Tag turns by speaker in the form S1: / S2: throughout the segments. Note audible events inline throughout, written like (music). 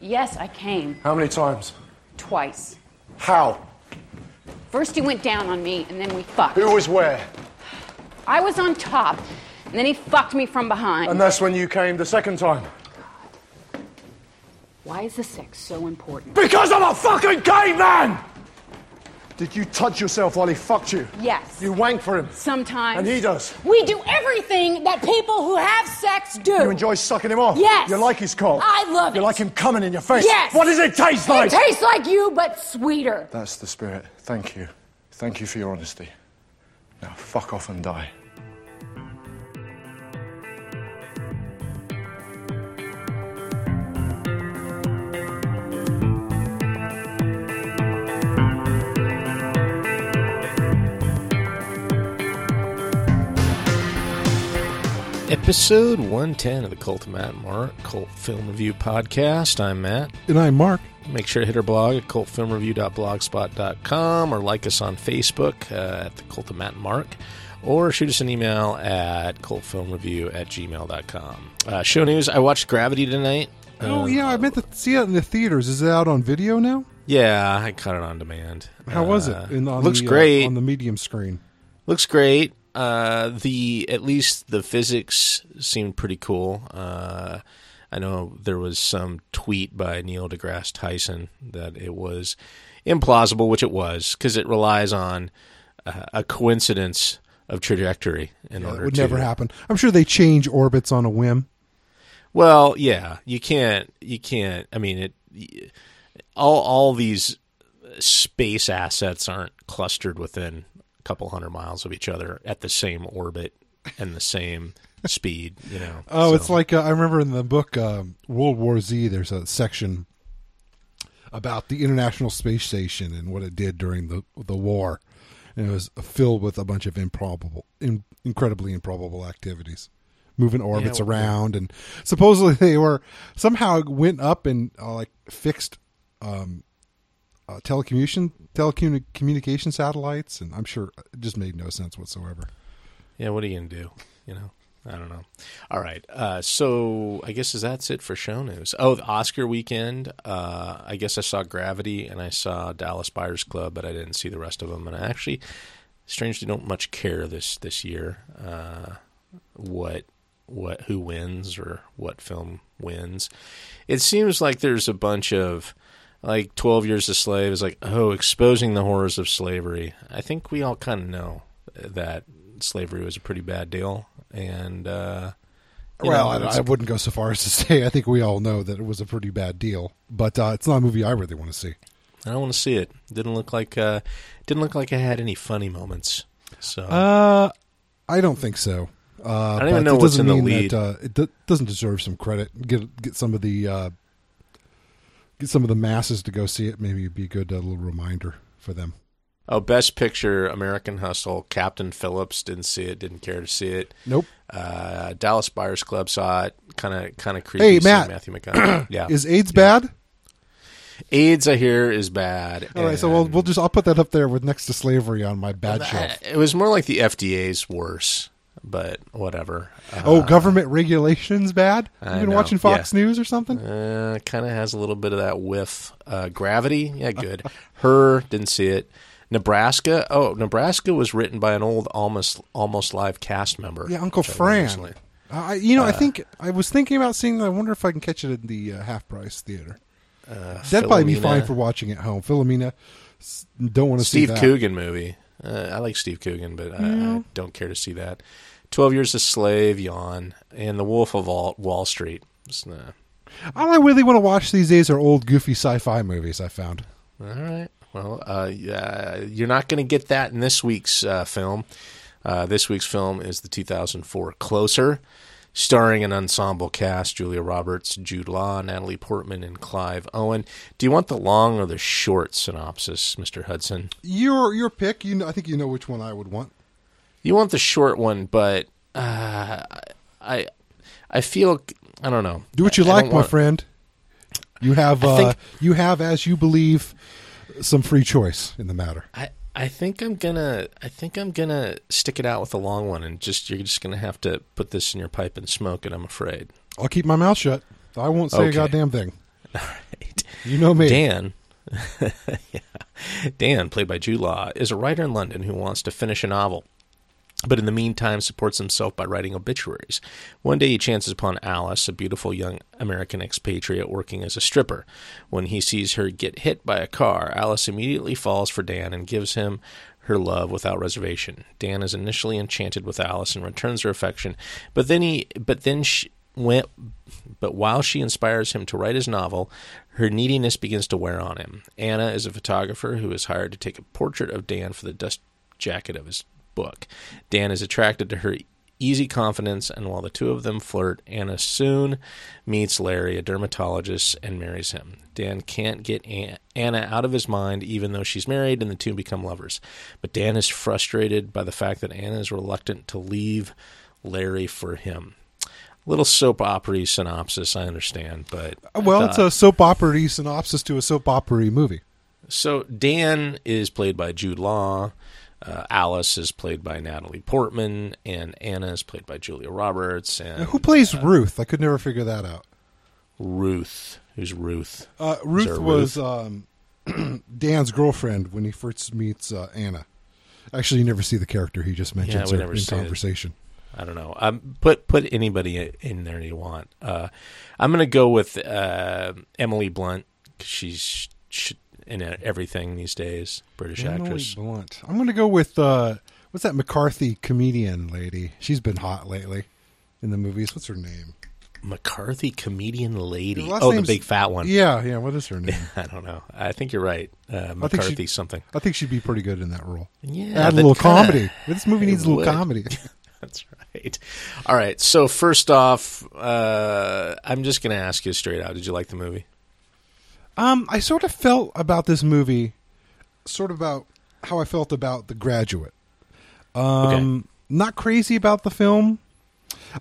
S1: Yes, I came.
S2: How many times?
S1: Twice.
S2: How?
S1: First, he went down on me, and then we fucked.
S2: Who was where?
S1: I was on top, and then he fucked me from behind.
S2: And that's when you came the second time.
S1: Why is the sex so important?
S2: Because I'm a fucking caveman! Did you touch yourself while he fucked you?
S1: Yes.
S2: You wank for him.
S1: Sometimes.
S2: And he does.
S3: We do everything that people who have sex do.
S2: You enjoy sucking him off?
S3: Yes.
S2: You like his cock?
S3: I love
S2: You
S3: it.
S2: like him coming in your face?
S3: Yes.
S2: What does it taste like?
S3: It tastes like you, but sweeter.
S2: That's the spirit. Thank you. Thank you for your honesty. Now fuck off and die.
S4: Episode 110 of the Cult of Matt Mark Cult Film Review Podcast. I'm Matt.
S5: And I'm Mark.
S4: Make sure to hit our blog at cultfilmreview.blogspot.com or like us on Facebook uh, at the Cult of Matt and Mark or shoot us an email at cultfilmreview at gmail.com. Uh, show news I watched Gravity tonight.
S5: Oh, yeah, I meant to see it in the theaters. Is it out on video now?
S4: Yeah, I caught it on demand.
S5: How was
S4: Uh,
S5: it? In, on
S4: looks
S5: the, uh,
S4: great.
S5: on the medium screen.
S4: Looks great. Uh, the at least the physics seemed pretty cool. Uh, I know there was some tweet by Neil deGrasse Tyson that it was implausible, which it was, because it relies on uh, a coincidence of trajectory in
S5: That
S4: order
S5: would
S4: to
S5: never happen. I'm sure they change orbits on a whim.
S4: Well, yeah, you can't. You can't. I mean, it. All all these space assets aren't clustered within couple hundred miles of each other at the same orbit and the same (laughs) speed. You know.
S5: Oh,
S4: So-
S5: it's like uh, I remember in the book um, World War Z. There's a section about the International Space Station and what it did during the the war, and it was filled with a bunch of improbable, in, incredibly improbable activities, moving orbits
S4: well,
S5: around, and supposedly they were somehow went up and uh, like fixed. Um, uh, telecommunication telecommunication satellites, and I'm sure it just made no sense whatsoever.
S4: Yeah, what are you gonna do? You know, I don't know. All right, uh, so I guess is that's it for show news. Oh, the Oscar weekend. Uh, I guess I saw Gravity and I saw Dallas Buyers Club, but I didn't see the rest of them. And I actually, strangely, don't much care this this year. Uh, what what who wins or what film wins? It seems like there's a bunch of like 12 years a slave is like oh exposing the horrors of slavery i think we all kind of know that slavery was a pretty bad deal and uh
S5: well,
S4: know,
S5: I, I wouldn't go so far as to (laughs) say I think we all know that it was a pretty bad deal, but uh, it's not a movie I really want to see.
S4: I don't want to see it didn't look like uh didn't look like it had any funny moments so
S5: Uh, I don't think so. Uh,
S4: don't even know
S5: it
S4: what's
S5: doesn't
S4: in the lead.
S5: That, uh, it do- doesn't deserve some credit. Get get some of the uh, get some of the masses to go see it. Maybe it'd be a good uh, little reminder for them.
S4: oh best picture american hustle captain phillips didn't see it didn't care to see it
S5: Nope.
S4: uh dallas buyers club saw it kind of kind of creepy
S5: Hey, Matt.
S4: matthew mcconaughey yeah (clears throat)
S5: Is AIDS bad?
S4: aids i hear is bad
S5: All right, so we'll we'll just I'll put that up there with next to slavery on my bad shelf.
S4: It was more like the FDA's worse, but whatever. Uh,
S5: oh, government regulations bad?
S4: I
S5: You been
S4: know,
S5: watching Fox
S4: yeah.
S5: News or something?
S4: uh, kind of has a little bit of that whiff. Uh, Gravity, yeah, good. (laughs) Her didn't see it. Nebraska, oh, Nebraska was written by an old almost almost live cast member.
S5: Yeah, Uncle
S4: which I
S5: Uh, you know, I
S4: Uh,
S5: think I was thinking about seeing. that. I wonder if I can catch it in the uh, half price theater.
S4: Uh,
S5: That'd probably be fine for watching at home. Philomena, don't want to see
S4: Steve. Coogan movie. Uh, I like Steve Coogan, but I, I don't care to see that. Twelve Years a Slave, yawn, and The Wolf of Wall, Wall Street. Uh,
S5: All I really want to watch these days are old, goofy sci-fi movies. I found.
S4: All right. Well, uh, you're not going to get that in this week's uh, film. Uh, this week's film is the 2004 Closer, starring an ensemble cast: Julia Roberts, Jude Law, Natalie Portman, and Clive Owen. Do you want the long or the short synopsis, Mister Hudson?
S5: Your your pick. You know, I think you know which one I would want.
S4: You want the short one, but uh, I, I feel I don't know.
S5: Do what you
S4: I- I
S5: like,
S4: don't
S5: my
S4: want-
S5: friend. You have uh,
S4: think-
S5: you have, as you believe, some free choice in the matter.
S4: I, I think I'm gonna I think I'm gonna stick it out with the long one and just you're just gonna have to put this in your pipe and smoke it. I'm afraid.
S5: I'll keep my mouth shut. I won't say a goddamn thing. (laughs)
S4: right.
S5: You know me.
S4: Dan, (laughs) yeah, Dan, played by Jude Law, is a writer in London who wants to finish a novel, but in the meantime supports himself by writing obituaries. One day he chances upon Alice, a beautiful young American expatriate working as a stripper. When he sees her get hit by a car, Alice immediately falls for Dan and gives him her love without reservation. Dan is initially enchanted with Alice and returns her affection, but then he, but then she went, but while she inspires him to write his novel, her neediness begins to wear on him. Anna is a photographer who is hired to take a portrait of Dan for the dust jacket of his book. Dan is attracted to her easy confidence, and while the two of them flirt, Anna soon meets Larry, a dermatologist, and marries him. Dan can't get Anna out of his mind, even though she's married, and the two become lovers. But Dan is frustrated by the fact that Anna is reluctant to leave Larry for him. Little soap opera synopsis, I understand, but I uh,
S5: Well, it's a soap opera synopsis to a soap opera movie.
S4: so Dan is played by Jude Law. Uh, Alice is played by Natalie Portman, and Anna is played by Julia Roberts. And
S5: Who plays Ruth? I could never figure that out.
S4: Ruth? Who's Ruth?
S5: Uh, Ruth was um, (clears throat) Dan's girlfriend when he first meets uh, Anna. Actually, you never see the character. He just mentions
S4: we
S5: her in
S4: see it.
S5: conversation.
S4: I don't know. Um, put put anybody in there you want. Uh, I'm gonna go with uh, Emily Blunt 'cause she's sh- in everything these days. British
S5: Emily
S4: actress.
S5: Blunt. I'm going to go with uh, what's that McCarthy comedian lady? She's been hot lately in the movies. What's her name?
S4: McCarthy comedian lady. Oh, the big fat one.
S5: Yeah, yeah. What is her (laughs) name?
S4: I don't know. I think you're right. Uh,
S5: I
S4: McCarthy
S5: she-
S4: something.
S5: I think she'd be pretty good in that role.
S4: Yeah,
S5: Add a little
S4: kinda-
S5: comedy. This movie needs a little
S4: would.
S5: comedy. (laughs)
S4: That's right. All right. So first off, uh, I'm just going to ask you straight out. Did you like the movie?
S5: Um, I sort of felt about this movie, sort of about how I felt about The Graduate. Um, not crazy about the film.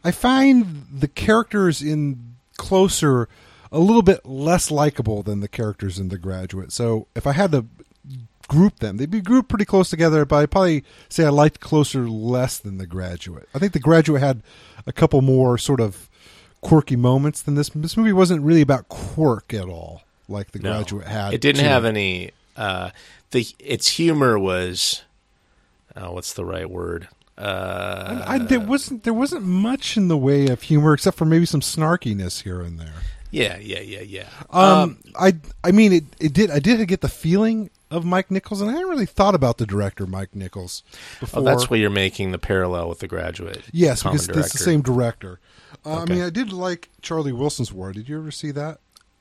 S5: I find the characters in Closer a little bit less likable than the characters in The Graduate. So if I had to group them, they'd be grouped pretty close together. But I'd probably say I liked Closer less than The Graduate. I think The Graduate had a couple more sort of quirky moments than this. This movie wasn't really about quirk at all, like The
S4: No.
S5: Graduate had.
S4: It didn't
S5: to
S4: have any. Uh, the its humor was. Oh, what's the right word? Uh,
S5: I, there wasn't there wasn't much in the way of humor except for maybe some snarkiness here and there.
S4: yeah, yeah, yeah, yeah.
S5: Um, I I mean it it did I did get the feeling of Mike Nichols and I hadn't really thought about the director Mike Nichols before.
S4: oh, that's why you're making the parallel with the graduate.
S5: yes,
S4: common
S5: because it's the same director. Uh,
S4: Okay.
S5: I mean, I did like Charlie Wilson's War. Did you ever see that?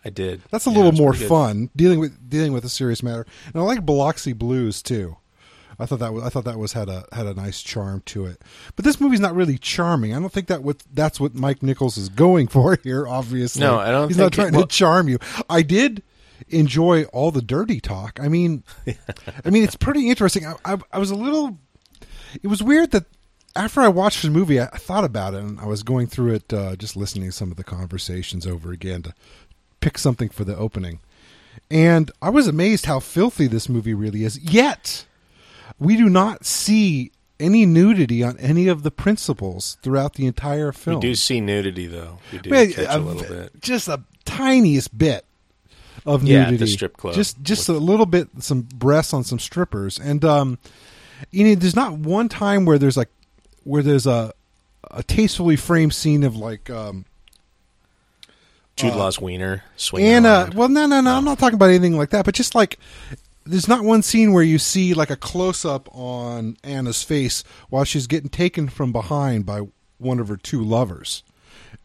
S4: I did.
S5: That's a
S4: Yeah,
S5: little more fun dealing with dealing with a serious matter. And I like Biloxi Blues too. I thought that was, I thought that was had a had a nice charm to it. But this movie's not really charming. I don't think that what that's what Mike Nichols is going (laughs) for here. Obviously,
S4: No, I don't
S5: He's not
S4: it-
S5: trying
S4: well-
S5: to charm you. I did enjoy all the dirty talk. I mean, (laughs) I mean, it's pretty interesting. I, I, I was a little. It was weird that after I watched the movie, I, I thought about it and I was going through it, uh, just listening to some of the conversations over again to pick something for the opening. And I was amazed how filthy this movie really is. Yet, we do not see any nudity on any of the principals throughout the entire film.
S4: We do see nudity though. We do catch a
S5: a
S4: little bit.
S5: Just a tiniest bit of
S4: Yeah, at the
S5: nudity.
S4: strip club.
S5: Just just a little bit, some breasts on some strippers, and um, you know, there's not one time where there's like where there's a a tastefully framed scene of like um
S4: Jude
S5: uh,
S4: Law's wiener swinging
S5: Anna.
S4: around.
S5: Well, no, no, no. I'm not talking about anything like that. But just like there's not one scene where you see like a close up on Anna's face while she's getting taken from behind by one of her two lovers.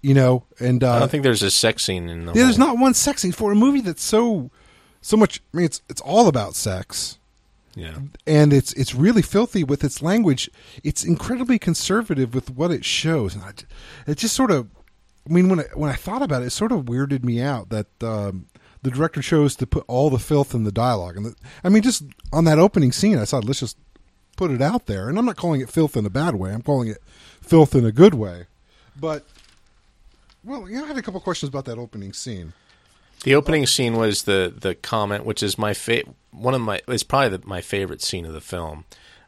S5: You know, and uh,
S4: I don't think there's a sex scene in the.
S5: yeah, there's not one sex scene for a movie that's so so much. I mean, it's it's all about sex,
S4: Yeah.
S5: and it's it's really filthy with its language. It's incredibly conservative with what it shows, and I, it just sort of. I mean, when I, when I thought about it, it sort of weirded me out that um, the director chose to put all the filth in the dialogue. And the, I mean, just on that opening scene, I thought let's just put it out there. And I'm not calling it filth in a bad way. I'm calling it filth in a good way. But well, you know, I had a couple questions about that opening scene.
S4: The opening scene was the the comment, which is my fa- one of my is probably the, my favorite scene of the film,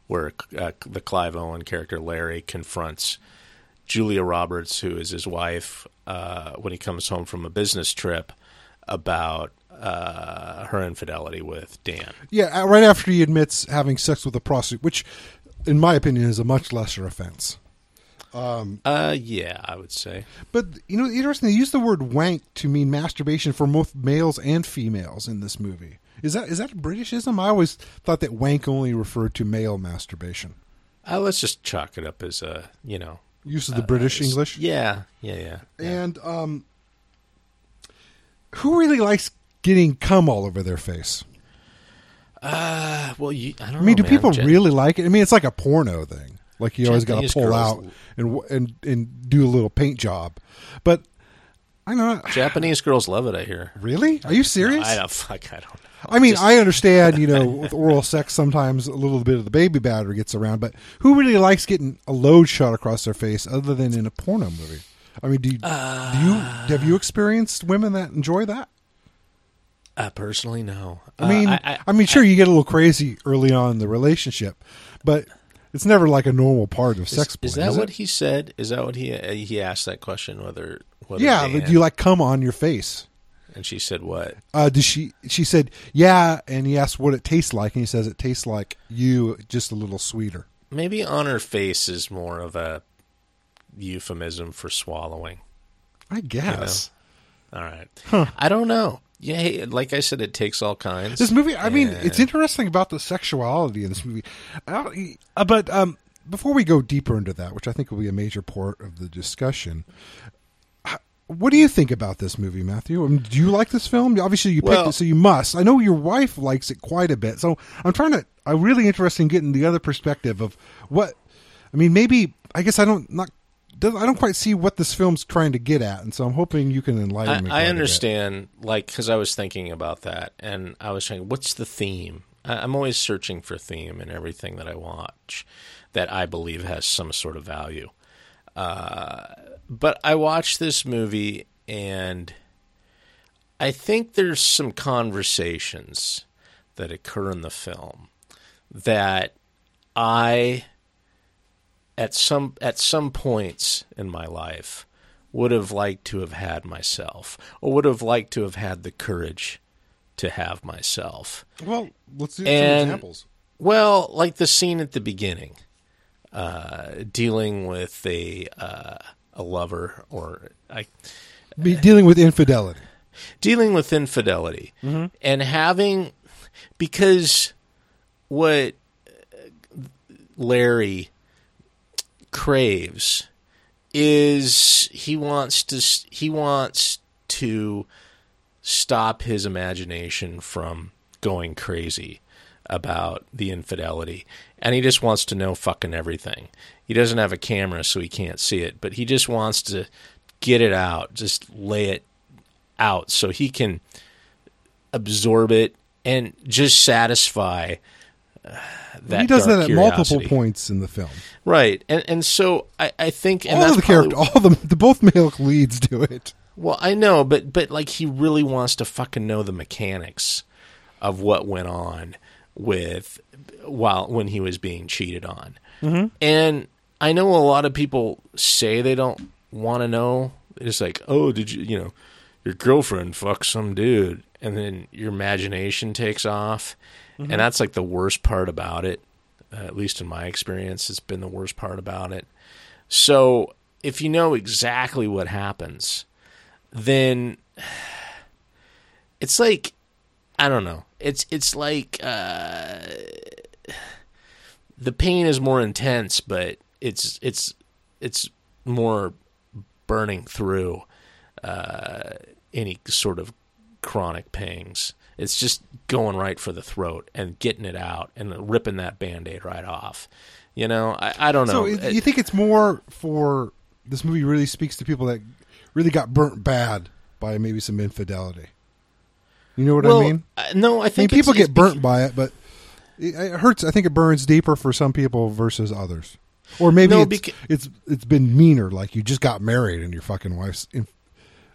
S4: where uh, the Clive Owen character Larry confronts Julia Roberts, who is his wife, uh, when he comes home from a business trip. about uh, her infidelity with Dan.
S5: Yeah, uh, right after he admits having sex with a prostitute, which, in my opinion, is a much lesser offense.
S4: Uh, yeah, I would say.
S5: But you know, interesting. They use the word "wank" to mean masturbation for both males and females in this movie. Is that is that Britishism? I always thought that "wank" only referred to male masturbation.
S4: Uh, let's just chalk it up as a you know
S5: Use of the British English.
S4: Yeah, yeah, yeah.
S5: And um, who really likes getting cum all over their face?
S4: Uh, well, you, I don't
S5: I mean,
S4: know,
S5: do people
S4: man. Jen-
S5: really like it? I mean, it's like a porno thing. Like you always got to pull out and and and do a little paint job. But I know.
S4: Japanese girls love it. I hear.
S5: Really? Are you serious?
S4: I don't. Fuck, I don't know.
S5: I mean,
S4: Just-
S5: I understand, you know, with oral sex, sometimes a little bit of the baby batter gets around, but who really likes getting a load shot across their face other than in a porno movie? I mean, do you, do you have you experienced women that enjoy that?
S4: Uh, personally, no.
S5: I mean,
S4: Uh,
S5: I, mean, sure, you get a little crazy early on in the relationship, but it's never like a normal part of sex.
S4: Is, is
S5: play,
S4: that
S5: it?
S4: what he said? Is that what he uh, he asked that question? Whether
S5: Yeah, do you like come on your face?
S4: and she said what?
S5: Uh, does she? She said, "Yeah," and he asked what it tastes like, and he says it tastes like you, just a little sweeter.
S4: Maybe on her face is more of a euphemism for swallowing.
S5: I guess. You know?
S4: All right. I don't know. Yeah, like I said, it takes all kinds.
S5: This movie, I mean,
S4: And-
S5: it's interesting about the sexuality in this movie. Uh, but um, before we go deeper into that, which I think will be a major part of the discussion, what do you think about this movie, Matthew? I mean, do you like this film? Obviously, you picked
S4: Well-
S5: it, so you must. I know your wife likes it quite a bit, so I'm trying to. I'm really interested in getting the other perspective of what. I mean, maybe I guess I don't not. I don't quite see what this film's trying to get at, and so I'm hoping you can enlighten me.
S4: I, I understand, like, because I was thinking about that, and I was trying, what's the theme? I, I'm always searching for theme in everything that I watch that I believe has some sort of value. Uh, but I watched this movie, and I think there's some conversations that occur in the film that I at some at some points in my life would have liked to have had myself or would have liked to have had the courage to have myself
S5: Well, let's do some
S4: And-
S5: examples.
S4: well like the scene at the beginning uh, dealing with a uh, a lover or I,
S5: Be dealing with infidelity.
S4: dealing with infidelity. Mm-hmm. And having because what Larry craves is he wants to he wants to stop his imagination from going crazy about the infidelity and he just wants to know fucking everything. He doesn't have a camera so he can't see it, but he just wants to get it out, just lay it out so he can absorb it and just satisfy uh, that
S5: he does that at multiple points in the film.
S4: right and and so i i think and
S5: all the
S4: probably-
S5: character, all the, the both male leads do it.
S4: well i know but but like he really wants to fucking know the mechanics of what went on with while when he was being cheated on.
S5: Mm-hmm.
S4: and i know a lot of people say they don't want to know. It's like oh did you you know your girlfriend fucked some dude. And then your imagination takes off.
S5: Mm-hmm.
S4: and that's like the worst part about it. Uh, at least in my experience it's been the worst part about it. So if you know exactly what happens then (sighs) it's like I don't know. It's it's like uh, the pain is more intense, but it's it's it's more burning through uh, any sort of chronic pangs. It's just going right for the throat and getting it out and ripping that band-aid right off. You know, I, I don't know.
S5: So you think it's more for this movie really speaks to people that really got burnt bad by maybe some infidelity. You know what
S4: well,
S5: I mean?
S4: uh, no, I
S5: I mean,
S4: think
S5: people get burnt by it, but it, it hurts. I think it burns deeper for some people versus others, or maybe
S4: No,
S5: it's,
S4: beca-
S5: it's it's been meaner. Like you just got married and your fucking wife's, in,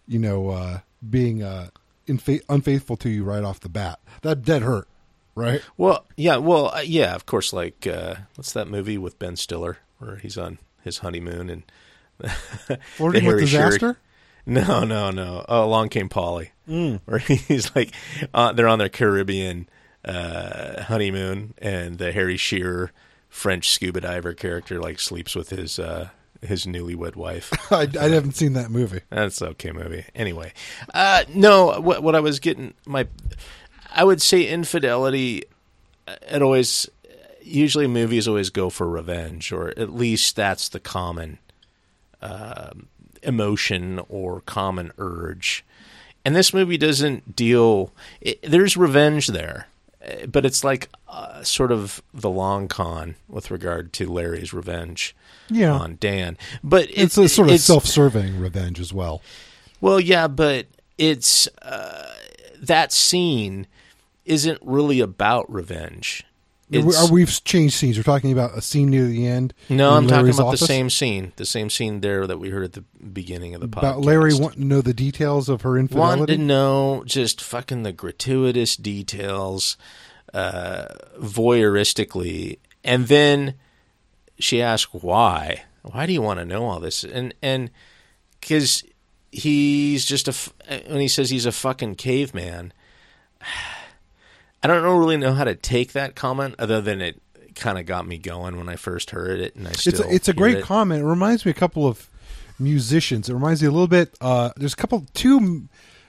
S5: you know, uh, being uh, infa- unfaithful to you right off the bat. That that hurt, right?
S4: Well, yeah, well, uh, yeah, of course. Like, uh, what's that movie with Ben Stiller where he's on his honeymoon and (laughs)
S5: Flirting with disaster.
S4: No, no, no. Oh, along came Polly. (laughs) where he's like, uh, they're on their Caribbean uh, honeymoon, and the Harry Shearer French scuba diver character like sleeps with his uh, his newlywed wife. (laughs)
S5: I, I haven't seen that movie.
S4: That's okay movie. Anyway, uh, no, what what I was getting my, I would say infidelity. uh, It always, usually movies always go for revenge, or at least that's the common um, emotion or common urge. And this movie doesn't deal. It, there's revenge there, uh, but it's like uh, sort of the long con with regard to Larry's revenge
S5: Yeah.
S4: on Dan. But
S5: It's a sort of self-serving revenge as well.
S4: well, yeah, but it's uh, that scene isn't really about revenge.
S5: Are we've changed scenes? We're talking about a scene near the end.
S4: no, I'm talking about
S5: office?
S4: the same scene, the same scene there that we heard at the beginning of the podcast.
S5: About Larry wanting to know the details of her
S4: wanted
S5: infidelity.
S4: to know just fucking the gratuitous details, uh, voyeuristically, and then she asked why. Why do you want to know all this? And and because he's just a f- when he says he's a fucking caveman. I don't really know how to take that comment, other than it kind of got me going when I first heard it, and I still
S5: it's a, it's a great
S4: it.
S5: comment. It reminds me a couple of musicians. It reminds me a little bit. Uh, there's a couple two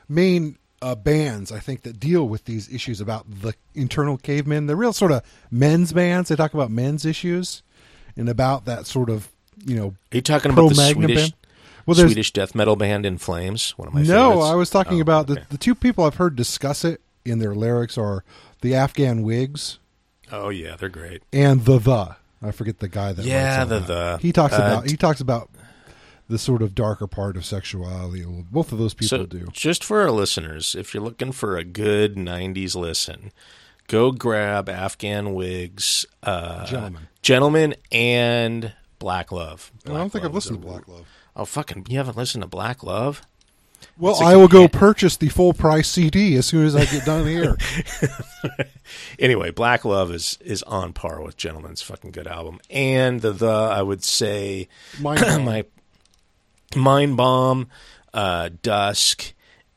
S5: main uh, bands I think that deal with these issues about the internal cavemen. They're real sort of men's bands. They talk about men's issues and about that sort of you know.
S4: Are you talking about the Swedish
S5: band? Well, there's-
S4: Swedish death metal band In Flames? One of my
S5: no,
S4: favorites.
S5: I was talking
S4: Oh,
S5: about
S4: okay.
S5: the the two people I've heard discuss it in their lyrics are the Afghan Whigs
S4: Oh yeah, they're great.
S5: and the the. I forget the guy that.
S4: Yeah, the
S5: that.
S4: The.
S5: He talks
S4: Uh,
S5: about he talks about the sort of darker part of sexuality. Both of those people
S4: so,
S5: do.
S4: just for our listeners, if you're looking for a good '90s listen, go grab Afghan Whigs, uh,
S5: Gentlemen.
S4: Gentlemen, and Black Love.
S5: I don't think I've listened to Black Love.
S4: Oh fucking! You haven't listened to Black Love?
S5: Well, I will go purchase the full price CD as soon as I get done here. (laughs)
S4: Anyway, Black Love is is on par with Gentleman's fucking good album, and the the I would say
S5: Mind Bomb. (clears throat)
S4: my Mind Bomb, uh, Dusk,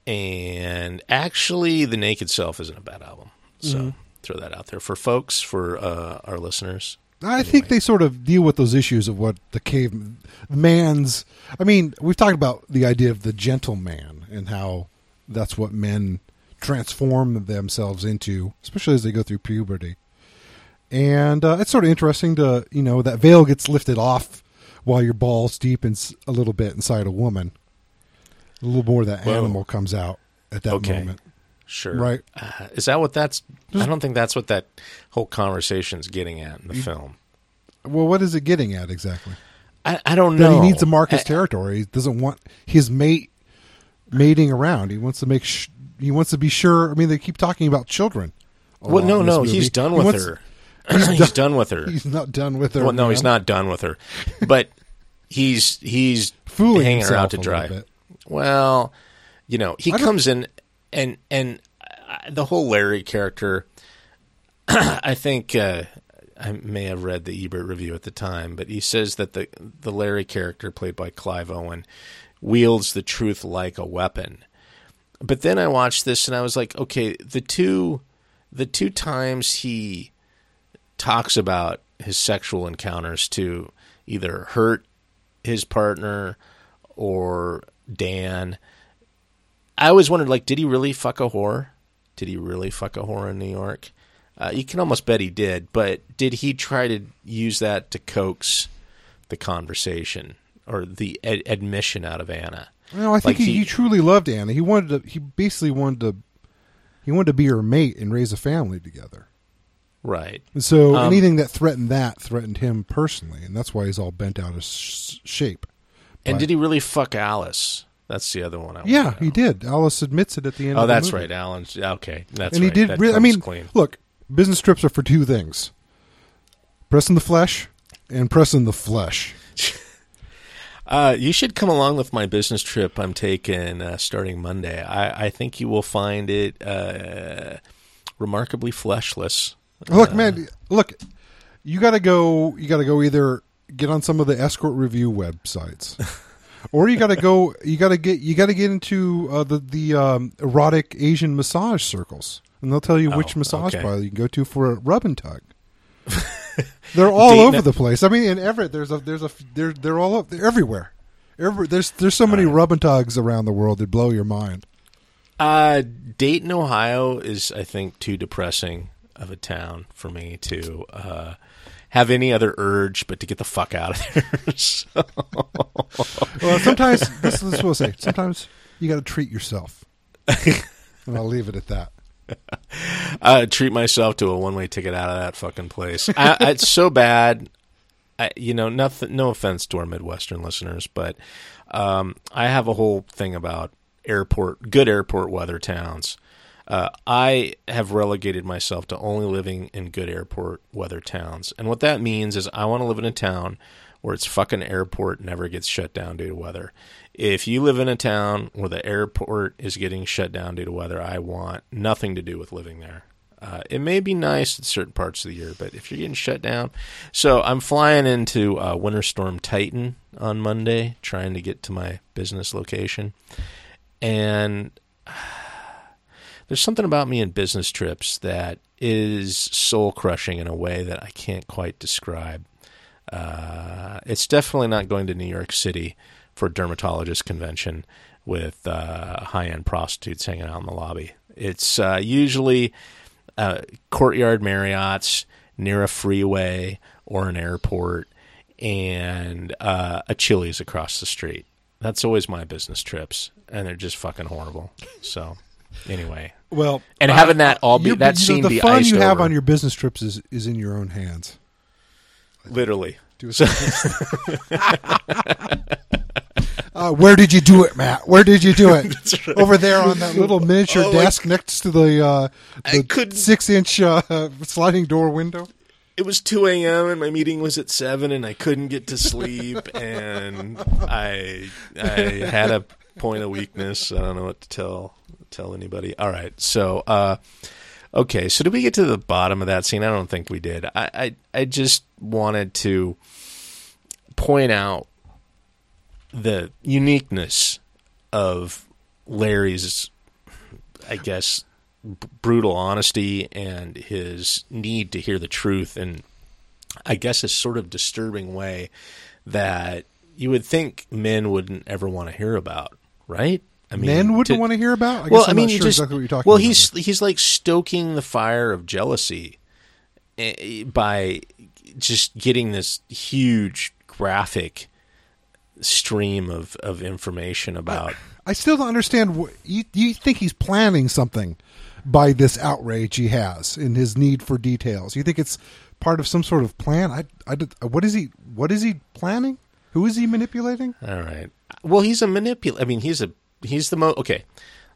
S4: and actually the Naked Self isn't a bad album. So
S5: Mm-hmm.
S4: throw that out there for folks, for uh, our listeners.
S5: I think they sort of deal with those issues of what the cave man's. I mean, we've talked about the idea of the gentleman and how that's what men transform themselves into, especially as they go through puberty. And uh, it's sort of interesting to you know that veil gets lifted off while your balls deep a little bit inside a woman. A little more of that
S4: Whoa.
S5: animal comes out at that
S4: Okay.
S5: moment.
S4: Sure,
S5: Right.
S4: Uh, is that what that's? I don't think that's what that whole conversation's getting at in the film.
S5: Well, what is it getting at exactly?
S4: I, I don't
S5: that
S4: know.
S5: he needs to mark his
S4: I-
S5: territory. He doesn't want his mate mating around. He wants to make sh- he wants to be sure. I mean, they keep talking about children.
S4: Well, no, no,
S5: movie.
S4: he's done
S5: He
S4: with
S5: wants-
S4: her. (clears throat)
S5: he's
S4: He's,
S5: done-
S4: done with her.
S5: He's not done with her.
S4: Well, no, he's not done with her, but he's he's (laughs)
S5: Fooling
S4: hanging her out to dry. Well, you know, he
S5: I
S4: comes in and and uh, the whole Larry character. (clears throat) I think uh, I may have read the Ebert review at the time, but he says that the the Larry character played by Clive Owen wields the truth like a weapon. But then I watched this and I was like, okay, the two the two times he talks about his sexual encounters to either hurt his partner or Dan. I always wondered, like, did he really fuck a whore? Did he really fuck a whore in New York? Uh, you can almost bet he did, but did he try to use that to coax the conversation or the ad- admission out of Anna?
S5: No, I think
S4: Like
S5: he,
S4: he-
S5: he truly loved Anna. He wanted to. He basically wanted to. He wanted to be her mate and raise a family together.
S4: Right.
S5: And so
S4: Um,
S5: anything that threatened that threatened him personally, and that's why he's all bent out of sh- shape.
S4: And
S5: But-
S4: did he really fuck Alice? That's the other one. I
S5: Yeah, he did. Alice admits it at the end.
S4: Oh,
S5: of the
S4: that's right, Alan's okay. That's
S5: and he did.
S4: That
S5: Re- I mean,
S4: clean.
S5: look, business trips are for two things: pressing the flesh and pressing the flesh. (laughs)
S4: Uh, you should come along with my business trip I'm taking uh, starting Monday. I, I think you will find it uh, remarkably fleshless.
S5: Look, man, look, you got to go. You got to go either get on some of the escort review websites, (laughs) or you got to go. You got to get. You got to get into uh, the the um, erotic Asian massage circles, and they'll tell you which
S4: Oh,
S5: massage
S4: okay.
S5: parlor you can go to for a rub and tug. (laughs) they're all
S4: Date
S5: over the place. I mean, in Everett, there's a there's a they're they're all up, they're everywhere. Every, there's there's so many rub and tugs around the world that blow your mind.
S4: Uh, Dayton, Ohio is, I think, too depressing of a town for me to uh, have any other urge but to get the fuck out of there. (laughs) so,
S5: Well, sometimes this, this is what I'll say. Sometimes you got to treat yourself, (laughs) and I'll leave it at that.
S4: I treat myself to a one way ticket out of that fucking place. I, I- it's so bad. I, you know, nothing. No offense to our Midwestern listeners, but um, I have a whole thing about airport, good airport weather towns. Uh, I have relegated myself to only living in good airport weather towns, and what that means is I want to live in a town where its fucking airport never gets shut down due to weather. If you live in a town where the airport is getting shut down due to weather, I want nothing to do with living there. Uh, it may be nice at certain parts of the year, but if you're getting shut down, so I'm flying into uh, Winter Storm Titan on Monday, trying to get to my business location, and there's something about me in business trips that is soul crushing in a way that I can't quite describe. Uh, it's definitely not going to New York City for a dermatologist convention with uh, high end prostitutes hanging out in the lobby. It's uh, usually uh, courtyard Marriott's near a freeway or an airport and uh, a Chili's across the street. That's always my business trips, and they're just fucking horrible. So, anyway,
S5: Well,
S4: and having that all be
S5: you-
S4: that
S5: you know,
S4: scene
S5: the
S4: be
S5: fun
S4: iced
S5: you have
S4: over,
S5: on your business trips is is in your own hands.
S4: literally.
S5: Do it. (laughs) uh, where did you do it, Matt? Where did you do it? (laughs) Over there on that little (laughs) miniature
S4: Oh, I-
S5: desk next to the, uh,
S4: I
S5: the
S4: couldn't-
S5: six-inch uh, sliding door window.
S4: it was 2 a.m. and my meeting was at 7 and I couldn't get to sleep and I I had a point of weakness. I don't know what to tell tell anybody. All right. So uh okay, so did we get to the bottom of that scene? I don't think we did. I I, I just wanted to point out the uniqueness of Larry's I guess b- brutal honesty and his need to hear the truth and I guess a sort of disturbing way that you would think men wouldn't ever want to hear about, right? I
S5: Men wouldn't
S4: to-
S5: want to hear about. I guess
S4: well,
S5: I'm
S4: I mean,
S5: sure
S4: just,
S5: exactly what you're talking
S4: well,
S5: about.
S4: he's he's like stoking the fire of jealousy eh, by just getting this huge graphic stream of, of information about
S5: I still don't understand. What, you, you think he's planning something by this outrage he has in his need for details? You think it's part of some sort of plan? I, I, what is he? What is he planning? Who is he manipulating?
S4: All right. Well, he's a manipul. I mean, he's a he's the most. Okay,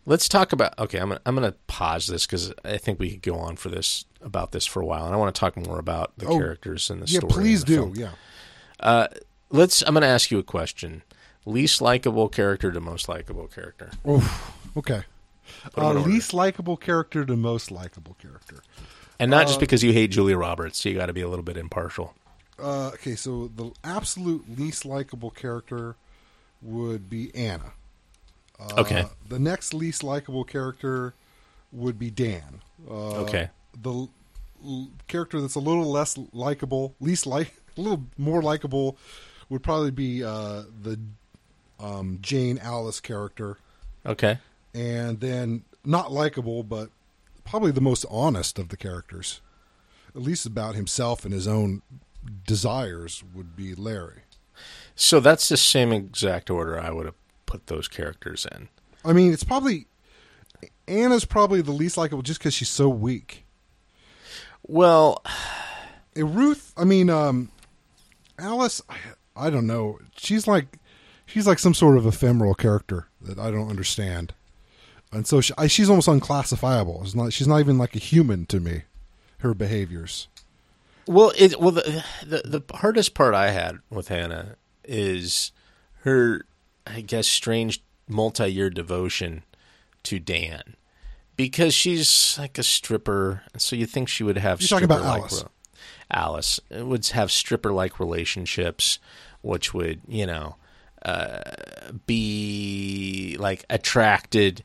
S4: let's talk about. Okay, I'm gonna, I'm going to pause this because I think we could go on for this about this for a while, and I want to talk more about the
S5: Oh,
S4: characters and the
S5: Yeah,
S4: story.
S5: please do.
S4: film.
S5: Yeah.
S4: Let's. I'm going to ask you a question. Least likable character to most likable character.
S5: Oof. Okay. Uh, least likable character to most likable character.
S4: and not
S5: uh,
S4: just because you hate Julia Roberts. You got to be a little bit impartial.
S5: Uh, okay, so the absolute least likable character would be Anna. Uh,
S4: Okay.
S5: The next least likable character would be Dan. Uh,
S4: Okay.
S5: The l- l- character that's a little less likable, least like, (laughs) a little more likable, would probably be uh, the um, Jane Alice character,
S4: Okay.
S5: and then not likable, but probably the most honest of the characters, at least about himself and his own desires, would be Larry.
S4: So that's the same exact order I would have put those characters in.
S5: I mean, it's probably Anna's probably the least likable just because she's so weak.
S4: Well,
S5: And Ruth, I mean, um, Alice, I, I don't know. She's like she's like some sort of ephemeral character that I don't understand, and so she, I, she's almost unclassifiable. It's not. She's not even like a human to me. Her behaviors.
S4: Well, it well the, the the hardest part I had with Hannah is her, I guess, strange multi-year devotion to Dan, because she's like a stripper, so you think she would have.
S5: You're talking about Alice.
S4: Alice would have stripper-like relationships, which would you know. uh, be like attracted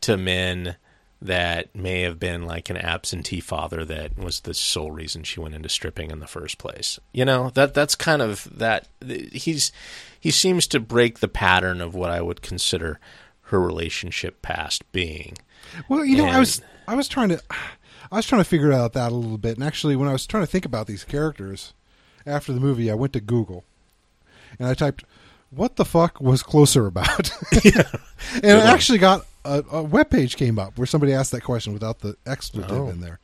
S4: to men that may have been like an absentee father that was the sole reason she went into stripping in the first place. You know, that that's kind of that he's he seems to break the pattern of what I would consider her relationship past being.
S5: Well, you know, I was I was trying to I was trying to figure out that a little bit, and actually, when I was trying to think about these characters after the movie, I went to Google and I typed, "What the fuck was Closer about?" (laughs) (laughs) and it actually got a, a web page came up where somebody asked that question without the expletive
S4: Oh.
S5: in there,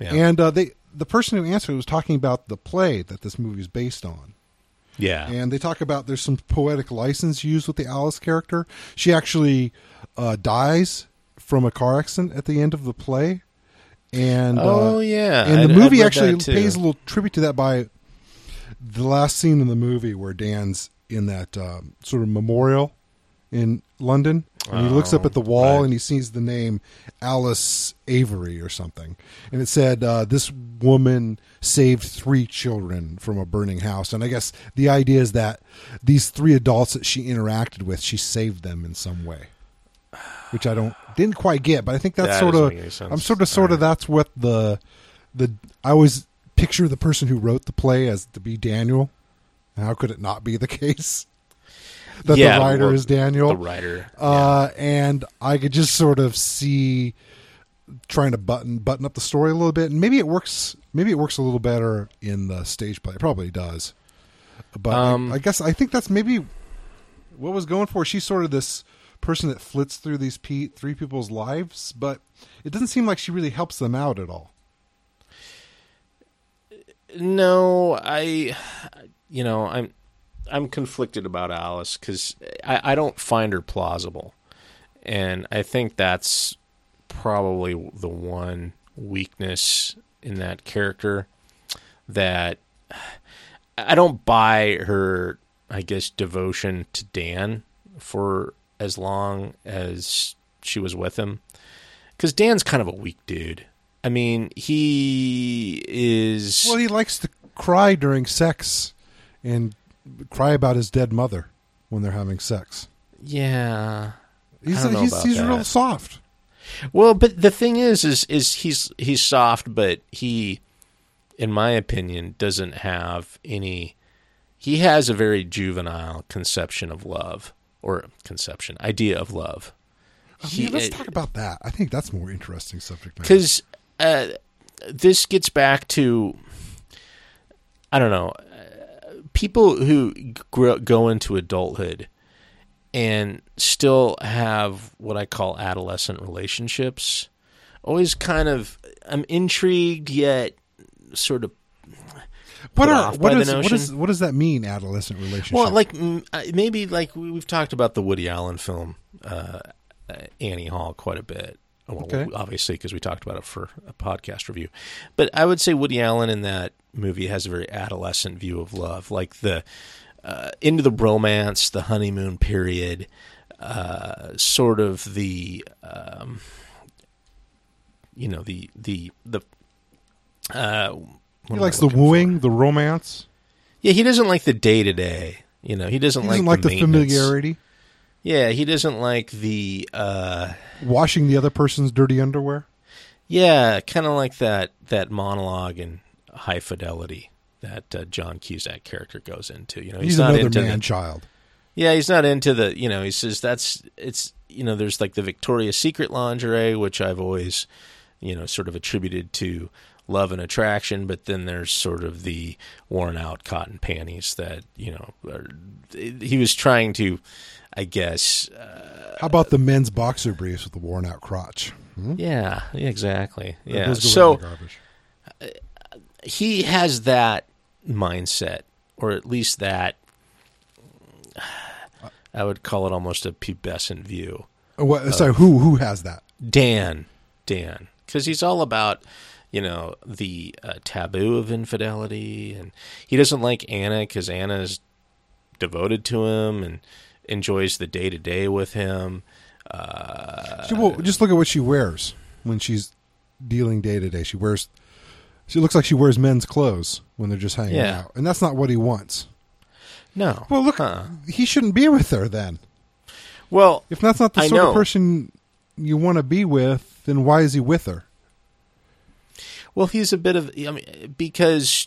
S4: Yeah.
S5: and uh, they the person who answered was talking about the play that this movie is based on.
S4: Yeah.
S5: And they talk about there's some poetic license used with the Alice character. She actually uh, dies from a car accident at the end of the play. And
S4: Oh,
S5: uh,
S4: yeah.
S5: and the
S4: I'd
S5: movie
S4: read
S5: actually pays a little tribute to that by the last scene in the movie where Dan's in that um, sort of memorial in London, and he looks up at the wall
S4: right.
S5: and he sees the name Alice Avery or something, and it said uh, this woman saved three children from a burning house, and I guess the idea is that these three adults that she interacted with, she saved them in some way, which I don't didn't quite get, but I think that's
S4: That
S5: sort of. I'm sort of sort of that's what the the I always picture the person who wrote the play as to be Daniel. How could it not be the (laughs) case? That
S4: Yeah,
S5: the writer is Daniel.
S4: The writer.
S5: Uh, and I could just sort of see trying to button button up the story a little bit, and maybe it works. Maybe it works a little better in the stage play. It probably does. But I-
S4: Um,
S5: I, guess I think that's maybe what was going for. She's sort of this person that flits through these pe- three people's lives, but it doesn't seem like she really helps them out at all.
S4: No, I, you know, I'm, I'm conflicted about Alice because I, I don't find her plausible, and I think that's probably the one weakness in that character that I don't buy her. I guess devotion to Dan for as long as she was with him, because Dan's kind of a weak dude. I mean, he is.
S5: Well, he likes to cry during sex and cry about his dead mother when they're having sex.
S4: Yeah.
S5: He's
S4: I don't know
S5: he's, he's real soft.
S4: Well, but the thing is, is is he's he's soft, but he, in my opinion, doesn't have any. He has a very juvenile conception of love, or conception idea of love. He-
S5: let's
S4: uh,
S5: talk about that. I think that's more interesting subject matter.
S4: because uh, this gets back to I don't know people who grow, go into adulthood and still have what I call adolescent relationships. Always kind of I'm intrigued yet sort of
S5: what
S4: put
S5: are
S4: off
S5: what
S4: by the
S5: what
S4: notion.
S5: what does that mean? Adolescent relationship.
S4: well like maybe like we- we've talked about the Woody Allen film uh, uh, Annie Hall quite a bit. Well,
S5: Okay.
S4: obviously because we talked about it for a podcast review. But I would say Woody Allen in that movie has a very adolescent view of love, like the uh, into the bromance, the honeymoon period, uh, sort of the um, you know the the the. Uh,
S5: he likes the
S4: looking for?
S5: wooing, the romance.
S4: Yeah, he doesn't like the day to day. You know, he doesn't,
S5: He doesn't
S4: like,
S5: like the,
S4: maintenance.
S5: familiarity,
S4: Yeah, he doesn't like the uh
S5: washing the other person's dirty underwear.
S4: yeah, kind of like that that monologue in High Fidelity that uh, John Cusack character goes into. You know, he's,
S5: He's,
S4: not
S5: another
S4: into
S5: man child.
S4: Yeah, he's not into the, you know, he says that's it's you know, there's like the Victoria's Secret lingerie which I've always, you know, sort of attributed to love and attraction, but then there's sort of the worn out cotton panties that, you know, are, he was trying to I guess uh,
S5: How about the men's boxer briefs with the worn out crotch? Hmm?
S4: yeah, exactly. Yeah. So
S5: right in the garbage.
S4: he has that mindset, or at least that (sighs) I would call it almost a pubescent view.
S5: Uh, what, sorry, who who has that?
S4: Dan, Dan, because he's all about you know the uh, taboo of infidelity, and he doesn't like Anna because Anna's devoted to him and enjoys the day to day with him. Uh,
S5: She, well, just look at what she wears when she's dealing day to day. She wears. She looks like she wears men's clothes when they're just hanging
S4: Yeah.
S5: out, and that's not what he wants.
S4: No.
S5: Well, look,
S4: Uh-uh.
S5: he shouldn't be with her then.
S4: Well,
S5: If that's not the
S4: I
S5: sort
S4: know.
S5: of person you want to be with, then why is he with her?
S4: Well, he's a bit of I mean because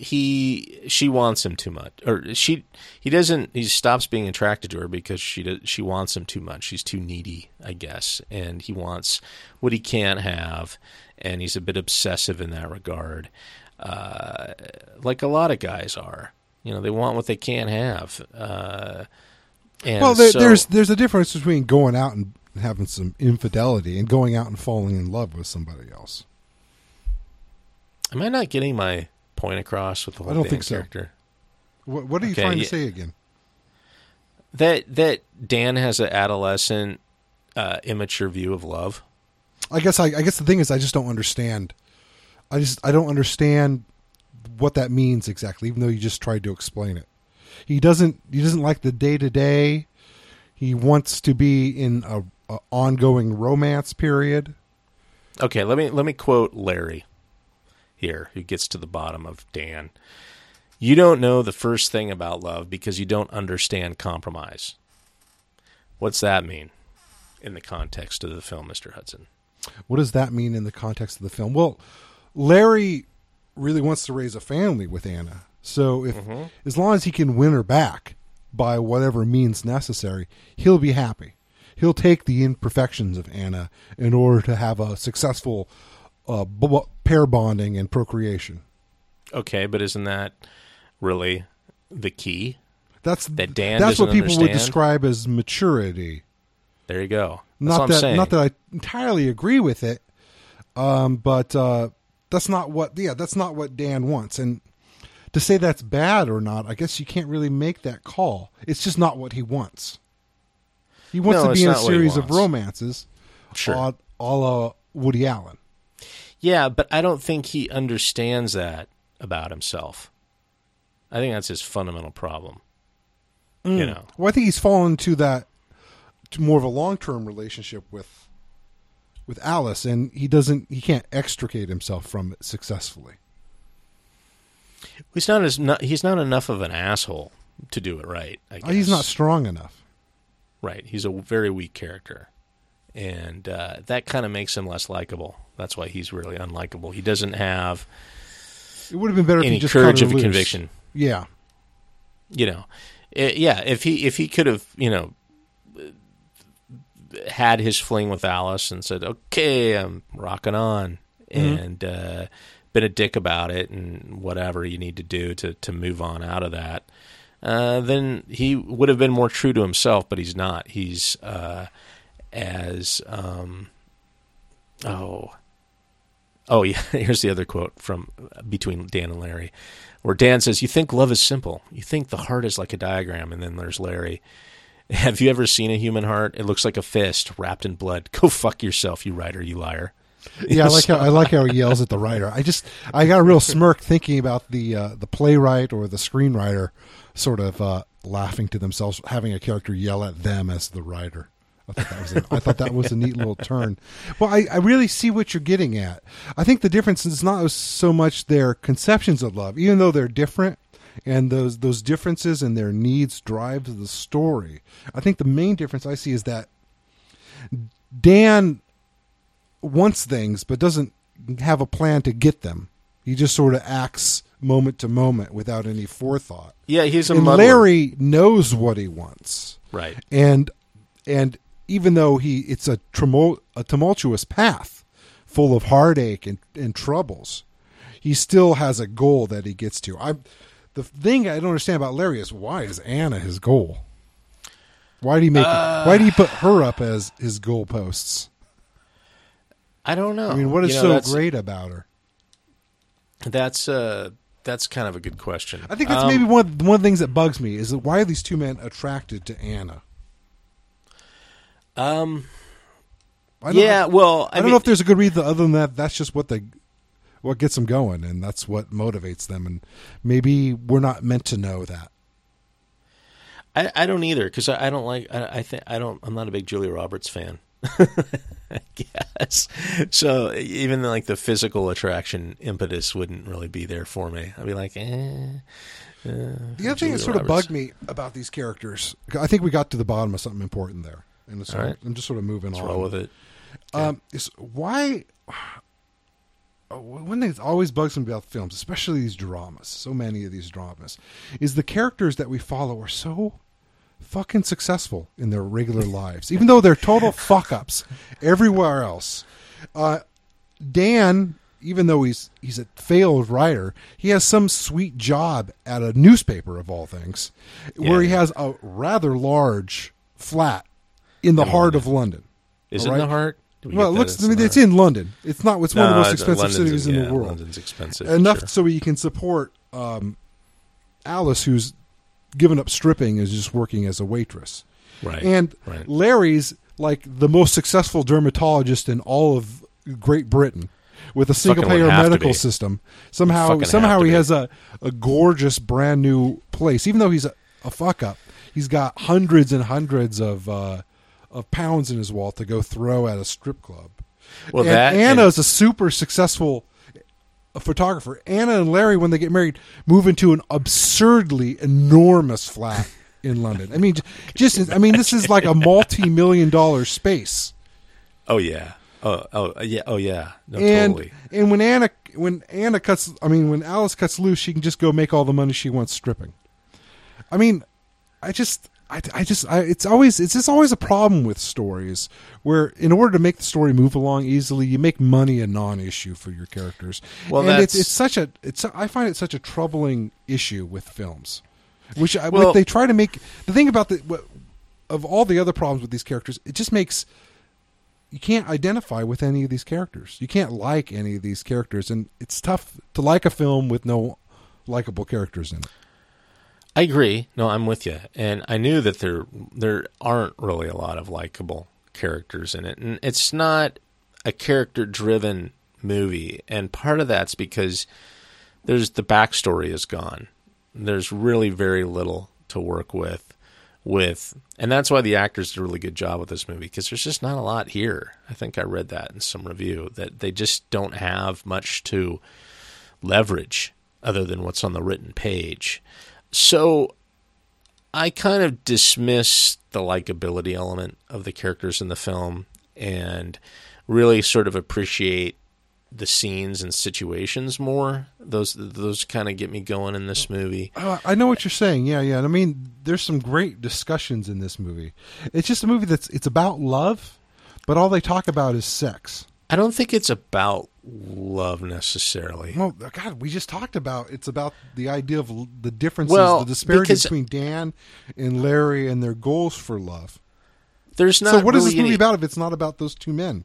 S4: he she wants him too much or she he doesn't he stops being attracted to her because she does, she wants him too much. She's too needy, I guess, and he wants what he can't have and he's a bit obsessive in that regard. Uh, like a lot of guys are. You know, they want what they can't have. Uh, and
S5: well, there,
S4: so-
S5: there's there's a difference between going out and having some infidelity and going out and falling in love with somebody else.
S4: Am I not getting my point across with the whole
S5: I don't think so.
S4: character?
S5: What, what are you
S4: Okay,
S5: trying
S4: yeah.
S5: to say again?
S4: that that Dan has an adolescent, uh, immature view of love.
S5: I guess I, I guess the thing is I just don't understand. I just I don't understand what that means exactly, even though you just tried to explain it. He doesn't he doesn't like the day to day. He wants to be in a, a ongoing romance period.
S4: Okay, let me let me quote Larry here, who gets to the bottom of Dan. You don't know the first thing about love because you don't understand compromise. What's that mean in the context of the film, Mr. Hudson?
S5: What does that mean in the context of the film? Well, Larry really wants to raise a family with Anna. So if mm-hmm. as long as he can win her back by whatever means necessary, he'll be happy. He'll take the imperfections of Anna in order to have a successful uh, b- pair bonding and procreation.
S4: Okay, but isn't that really the key?
S5: That's
S4: That Dan
S5: that's what people would describe as maturity.
S4: There you go. That's
S5: not
S4: what I'm
S5: that
S4: saying.
S5: not that I entirely agree with it, um, but uh, that's not what yeah that's not what Dan wants. And to say that's bad or not, I guess you can't really make that call. It's just not what he wants. He wants
S4: No,
S5: to be in a
S4: not what he
S5: series of romances,
S4: Sure.
S5: a la Woody Allen.
S4: Yeah, but I don't think he understands that about himself. I think that's his fundamental problem. You know.
S5: Well, I think he's fallen to that to more of a long term relationship with with Alice, and he doesn't he can't extricate himself from it successfully.
S4: He's not as not, he's not enough of an asshole to do it right. I guess.
S5: Uh, He's not strong enough.
S4: right. He's a very weak character, and uh, that kind of makes him less likable. That's why he's really unlikable. He doesn't have
S5: It would have been better if he just
S4: courage of
S5: loose.
S4: conviction.
S5: Yeah,
S4: you know Eh, yeah if he if he could have you know had his fling with alice and said okay i'm rocking on and uh been a dick about it and whatever you need to do to to move on out of that uh then he would have been more true to himself but he's not he's uh as um oh Oh (laughs) yeah, here's the other quote from uh, between Dan and Larry, where Dan says, "You think love is simple. You think the heart is like a diagram." And then there's Larry. (laughs) Have you ever seen a human heart? It looks like a fist wrapped in blood. Go fuck yourself, you writer, you liar. (laughs)
S5: yeah. I like how I like how he yells at the writer. I just I got a real smirk thinking about the uh, the playwright or the screenwriter sort of uh, laughing to themselves, having a character yell at them as the writer. I thought that was a, I thought that was a neat little turn. Well, I, I really see what you're getting at. I think the difference is not so much their conceptions of love, even though they're different, and those those differences and their needs drive the story. I think the main difference I see is that Dan wants things but doesn't have a plan to get them. He just sort of acts moment to moment without any forethought.
S4: Yeah, he's a
S5: And
S4: muddler.
S5: Larry knows what he wants
S4: right?
S5: and and even though he it's a, tumul- a tumultuous path full of heartache and, and troubles he still has a goal that he gets to i the thing i don't understand about larry is why is anna his goal why did he make why did he put her up as his goal posts?
S4: I don't know.
S5: i mean what is
S4: You know,
S5: so great about her
S4: That's uh, that's kind of a good question.
S5: i think that's
S4: Um,
S5: maybe one of, one of the things that bugs me is that why are these two men attracted to anna
S4: Um,
S5: I don't
S4: yeah. Well, I,
S5: I, don't
S4: mean,
S5: know if there's a good reason other than that. That's just what they, what gets them going, and that's what motivates them. And maybe we're not meant to know that.
S4: I, I don't either because I, I don't like I, I think I don't I'm not a big Julia Roberts fan. (laughs) I guess. So even like the physical attraction impetus wouldn't really be there for me. I'd be like, eh.
S5: The other thing
S4: Julia
S5: that sort of bugged me about these characters, I think we got to the bottom of something important there, and
S4: right.
S5: I'm just sort of moving
S4: Let's
S5: on.
S4: roll with it.
S5: Um, is why uh, (sighs) one thing that always bugs me about films, especially these dramas, so many of these dramas, is the characters that we follow are so fucking successful in their regular (laughs) lives, even though they're total fuck ups everywhere else. Uh, Dan, even though he's he's a failed writer, he has some sweet job at a newspaper of all things, where he
S4: Yeah.
S5: has a rather large flat in the heart of London.
S4: Is
S5: All
S4: it in
S5: right.
S4: the heart? We
S5: Well, it looks. I mean, it's in London. It's not. It's one of the most expensive
S4: London's-
S5: cities in
S4: yeah,
S5: the world.
S4: London's expensive.
S5: Enough
S4: sure.
S5: so you can support um, Alice, who's given up stripping, and is just working as a waitress.
S4: Right.
S5: And
S4: right.
S5: Larry's like the most successful dermatologist in all of Great Britain, with a single payer medical system. Somehow, somehow he
S4: be.
S5: has a, a gorgeous brand new place. Even though he's a, a fuck up, he's got hundreds and hundreds of uh, of pounds in his wallet to go throw at a strip club.
S4: Well,
S5: and
S4: that
S5: Anna
S4: and-
S5: is a super successful uh, photographer. Anna and Larry, when they get married, move into an absurdly enormous flat (laughs) in London. I mean, just I mean, this is like a multi-million dollar space.
S4: Oh yeah. Oh oh yeah. Oh yeah. No,
S5: and
S4: totally.
S5: and when Anna when Anna cuts, I mean, when Alice cuts loose, she can just go make all the money she wants stripping. I mean, I just. I, I just I, it's always it's just always a problem with stories where in order to make the story move along easily you make money a non-issue for your characters.
S4: Well,
S5: and it's it's such a it's I find it such a troubling issue with films which I,
S4: Well-
S5: what they try to make the thing about the what, of all the other problems with these characters it just makes you can't identify with any of these characters. You can't like any of these characters. And it's tough to like a film with no likable characters in it
S4: I agree. No, I'm with you. And I knew that there there aren't really a lot of likable characters in it. And it's not a character driven movie. And part of that's because there's the backstory is gone. There's really very little to work with with and that's why the actors did a really good job with this movie because there's just not a lot here. I think I read that in some review that they just don't have much to leverage other than what's on the written page. So I kind of dismiss the likability element of the characters in the film and really sort of appreciate the scenes and situations more. Those those kind of get me going in this movie.
S5: Uh, I know what you're saying. Yeah, yeah. I mean, there's some great discussions in this movie. It's just a movie that's it's about love, but all they talk about is sex.
S4: I don't think it's about love necessarily.
S5: Well, God, we just talked about it's about the idea of the differences,
S4: Well,
S5: the disparity
S4: because-
S5: between Dan and Larry and their goals for love.
S4: There's not
S5: so, what is
S4: really
S5: this movie
S4: any-
S5: about if it's not about those two men?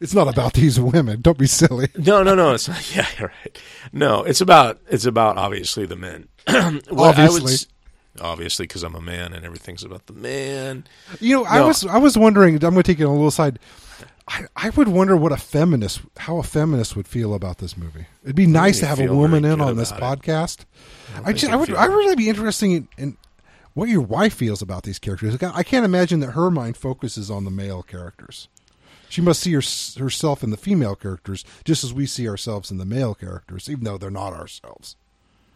S5: It's not about these women. Don't be silly. (laughs)
S4: No, no, no. It's not. (laughs) Yeah, you're right. No, it's about it's about obviously the men. (clears throat) I would
S5: Obviously.
S4: obviously, because I'm a man and everything's about the man.
S5: You know, I was I was wondering. I'm going to take it on a little side. I, I would wonder what a feminist, how a feminist would feel about this movie. It'd be nice to have a woman in on this
S4: it.
S5: podcast. I,
S4: think
S5: just, I would, I would really be interested in, in what your wife feels about these characters. I can't imagine that her mind focuses on the male characters. She must see her, herself in the female characters just as we see ourselves in the male characters, even though they're not ourselves.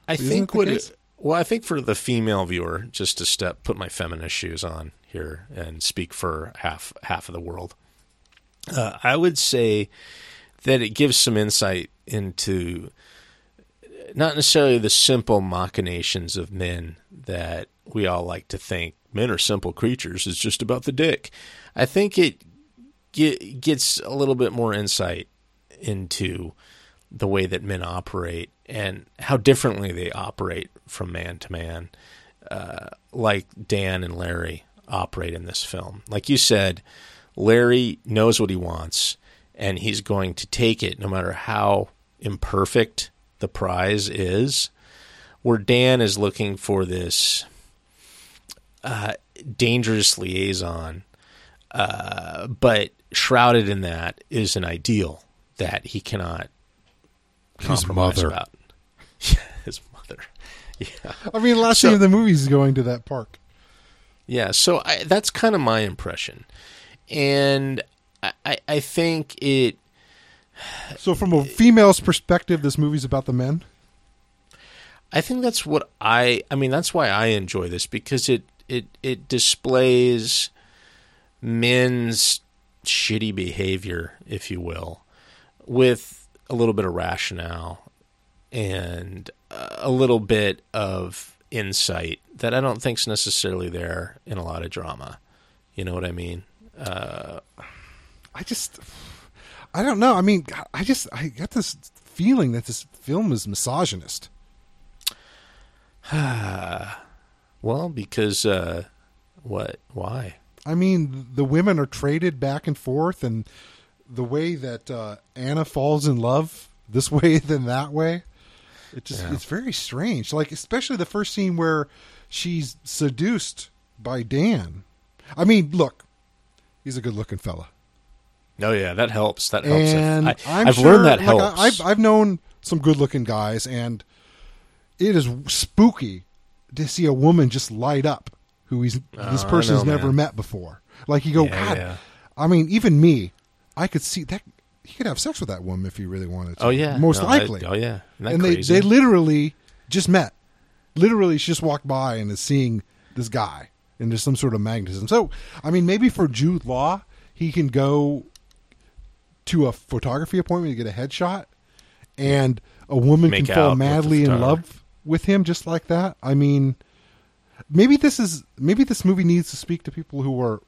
S4: I
S5: Isn't
S4: think
S5: it
S4: what it, well, I think for the female viewer, just to step put my feminist shoes on here and speak for half half of the world, uh, I would say that it gives some insight into not necessarily the simple machinations of men that we all like to think men are simple creatures. It's just about the dick. I think it ge- gets a little bit more insight into the way that men operate and how differently they operate from man to man, uh, like Dan and Larry operate in this film. Like you said, Larry knows what he wants, and he's going to take it no matter how imperfect the prize is. Where Dan is looking for this uh, dangerous liaison, uh, but shrouded in that is an ideal that he cannot
S5: His mother.
S4: about. (laughs) Yeah, his mother. (laughs) Yeah.
S5: I mean, last
S4: So-
S5: scene of the movie is going to that park.
S4: Yeah, so I, that's kind of my impression, and I, I, think it.
S5: So, from a female's perspective, this movie's about the men.
S4: I think that's what I. I mean, that's why I enjoy this because it it it displays men's shitty behavior, if you will, with a little bit of rationale and a little bit of insight that I don't think's necessarily there in a lot of drama. You know what I mean? Uh,
S5: I just, I don't know. I mean, I just, I got this feeling that this film is misogynist. (sighs)
S4: well, because uh, what? Why?
S5: I mean, the women are traded back and forth, and the way that uh, Anna falls in love this (laughs) way than that way, it just
S4: Yeah.
S5: it's very strange. Like especially the first scene where she's seduced by Dan. I mean, look, he's a good-looking fella,
S4: Oh yeah, that helps. That helps.
S5: and
S4: I, have
S5: sure,
S4: learned that
S5: like,
S4: helps.
S5: I, I've I've known some good-looking guys, and it is spooky to see a woman just light up who he's this
S4: Oh, I
S5: person's
S4: know,
S5: never met before. Like you go,
S4: Yeah,
S5: God.
S4: yeah.
S5: I mean, even me, I could see that he could have sex with that woman if he really wanted to.
S4: oh yeah,
S5: most
S4: No,
S5: likely.
S4: oh yeah,
S5: and they they literally just met. Literally, she just walked by and is seeing this guy, and there's some sort of magnetism. So, I mean, maybe for Jude Law, he can go to a photography appointment to get a headshot, and a woman
S4: Make
S5: can fall
S4: out with the
S5: madly in love with him just like that. I mean, maybe this is maybe this movie needs to speak to people who are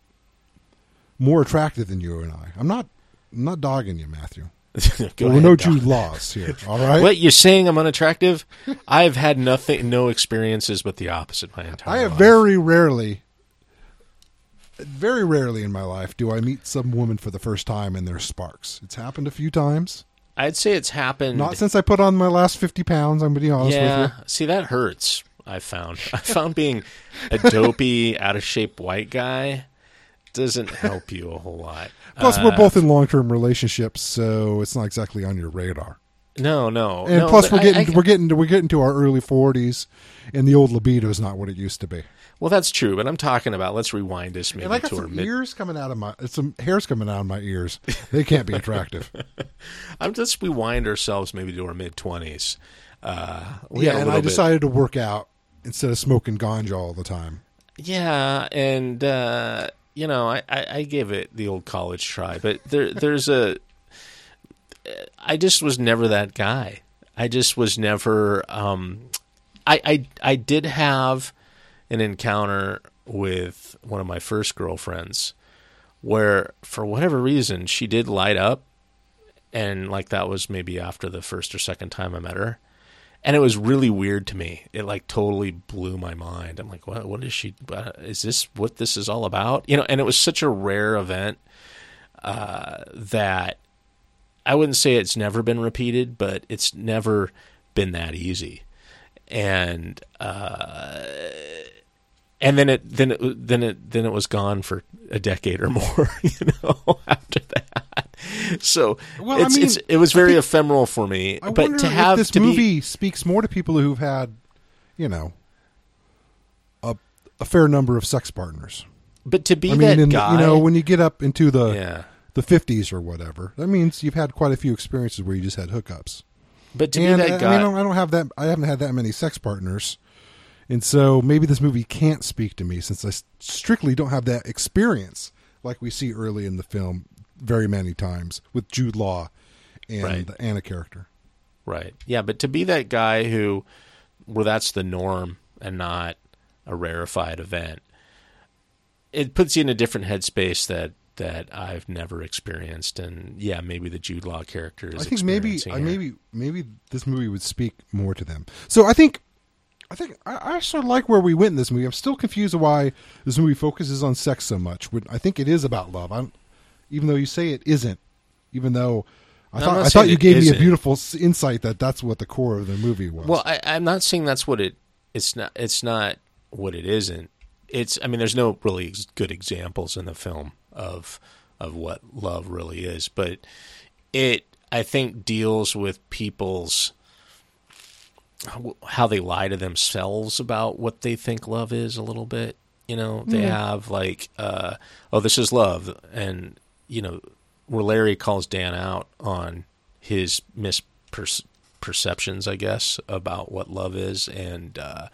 S5: more attractive than you and I. I'm not I'm not dogging you, Matthew. (laughs)
S4: Go
S5: There were
S4: ahead,
S5: no. Jude Laws here. (laughs) All right.
S4: What you're saying? I'm unattractive. (laughs) I've had nothing, no experiences but the opposite my entire. Life.
S5: I have
S4: life.
S5: very rarely, very rarely in my life do I meet some woman for the first time and there's sparks. It's happened a few times.
S4: I'd say it's happened.
S5: Not since I put on my last 50 pounds, I'm going to be honest
S4: yeah.
S5: with you.
S4: See, that hurts. I found. I found being a dopey, out of shape white guy doesn't (laughs) help you a whole lot.
S5: Plus,
S4: Uh,
S5: we're both in long term relationships, so it's not exactly on your radar.
S4: No, no.
S5: And
S4: no,
S5: plus, we're getting
S4: I-
S5: we're getting to, we're getting to our early 40s, and the old libido is not what it used to be.
S4: Well, that's true, but I'm talking about. Let's rewind this maybe
S5: and I got
S4: to our
S5: some
S4: mid.
S5: ears coming out of my some hairs coming out of my ears. They can't be attractive. (laughs)
S4: I'm just rewind ourselves maybe to our mid twenties. Uh,
S5: yeah,
S4: had
S5: and I
S4: bit-
S5: decided to work out instead of smoking ganja all the time.
S4: Yeah, and uh, you know, I, I, I gave it the old college try, but there there's a. I just was never that guy. I just was never. Um, I I I did have an encounter with one of my first girlfriends, where for whatever reason she did light up, and like that was maybe after the first or second time I met her and it was really weird to me. It like totally blew my mind. I'm like, what? What is she? uh, Is this what this is all about? You know? And it was such a rare event uh, that I wouldn't say it's never been repeated, but it's never been that easy. And uh, and then it then it then it then it was gone for a decade or (laughs) more. You know, (laughs) after that. (laughs) So
S5: Well, I mean,
S4: it's it was very
S5: think-
S4: ephemeral for me.
S5: I
S4: but to have
S5: if this
S4: to be-
S5: movie speaks more to people who've had, you know, a a fair number of sex partners.
S4: But to be
S5: I mean,
S4: that guy,
S5: you know, when you get up into the
S4: yeah.
S5: the fifties or whatever, that means you've had quite a few experiences where you just had hookups.
S4: But to
S5: and
S4: be that uh,
S5: I mean, I
S4: guy,
S5: don't, I don't have that. I haven't had that many sex partners, and so maybe this movie can't speak to me since I strictly don't have that experience like we see early in the film very many times with Jude Law and
S4: Right.
S5: the Anna character.
S4: right? Yeah, but to be that guy who, where that's the norm and not a rarefied event, it puts you in a different headspace that that I've never experienced. And yeah, maybe the Jude Law character is.
S5: I think maybe I maybe maybe this movie would speak more to them. So I think I think I, I sort of like where we went in this movie. I'm still confused why this movie focuses on sex so much. When I think it is about love. I'm, even though you say it isn't. Even though I
S4: I'm
S5: thought I thought
S4: saying
S5: you
S4: it
S5: gave me a beautiful insight that that's what the core of the movie was.
S4: Well, I, I'm not saying that's what it. It's not. It's not what it isn't. It's. I mean, there's no really ex- good examples in the film of of what love really is, but it. I think deals with people's how they lie to themselves about what they think love is a little bit, You know, they have like, uh, oh, this is love, and you know, where Larry calls Dan out on his misperceptions, I guess, about what love is, and uh,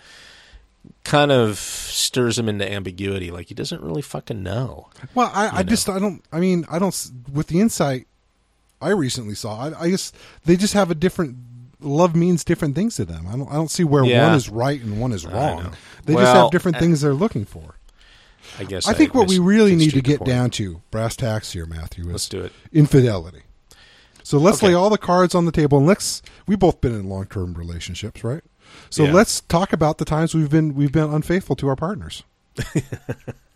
S4: kind of stirs him into ambiguity. Like he doesn't really fucking know.
S5: Well, I, I
S4: know.
S5: just I don't. I mean, I don't. With the insight I recently saw, I, I just they just have a different. Love means different things to them. I don't. I don't see where
S4: Yeah.
S5: one is right and one is wrong. They just have different things they're looking for.
S4: I guess.
S5: I think what we really need to get
S4: point.
S5: down to brass tacks here, Matthew, is
S4: Let's do it.
S5: infidelity. So let's
S4: Okay.
S5: lay all the cards on the table, and let's. We've both been in long term relationships, right? So
S4: Yeah.
S5: let's talk about the times we've been we've been unfaithful to our partners. (laughs)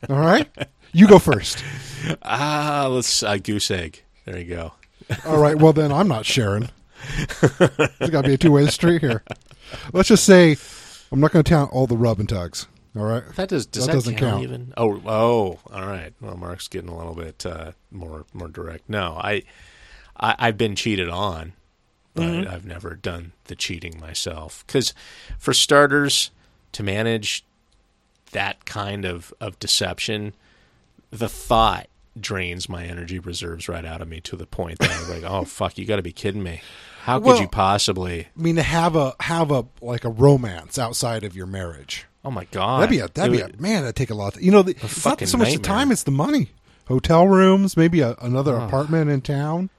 S5: all right, you go first.
S4: Ah, let's uh, goose egg. There you go. (laughs)
S5: All right. Well, then I'm not sharing. There's got to be a two way street here. Let's just say I'm not going to count all the rub and tugs. All right.
S4: That does does
S5: That
S4: that,
S5: doesn't
S4: count,
S5: count.
S4: even? Oh, oh, all right. Well, Mark's getting a little bit uh, more more direct. No, I, I I've been cheated on, but
S5: Mm-hmm.
S4: I've never done the cheating myself. Because for starters, to manage that kind of of deception, the thought drains my energy reserves right out of me to the point that I'm like, (laughs) oh fuck, you got to be kidding me. How could
S5: Well-
S4: you possibly?
S5: I mean, to have a have a like a romance outside of your marriage.
S4: Oh my god,
S5: That'd be a that'd be a man. That'd take a lot. you know, the, it's not so much the time; it's the money. Hotel rooms, maybe a, another apartment in town.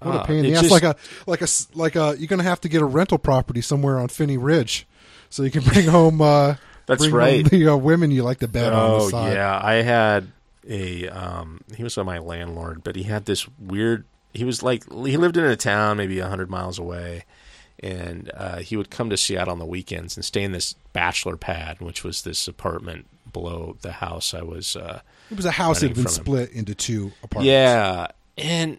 S5: What a
S4: Ah,
S5: pain in the ass!
S4: just-
S5: like a like a like a. You're going to have to get a rental property somewhere on Phinney Ridge, so you can bring home. Uh, (laughs)
S4: That's
S5: bring home
S4: right.
S5: the uh, women you like to bed on the
S4: Oh yeah, I had a um he was my landlord, but he had this weird he was like he lived in a town maybe a 100 miles away and uh, he would come to Seattle on the weekends and stay in this bachelor pad, which was this apartment below the house I was uh
S5: It was a house that had been
S4: from him.
S5: split into two apartments.
S4: yeah, and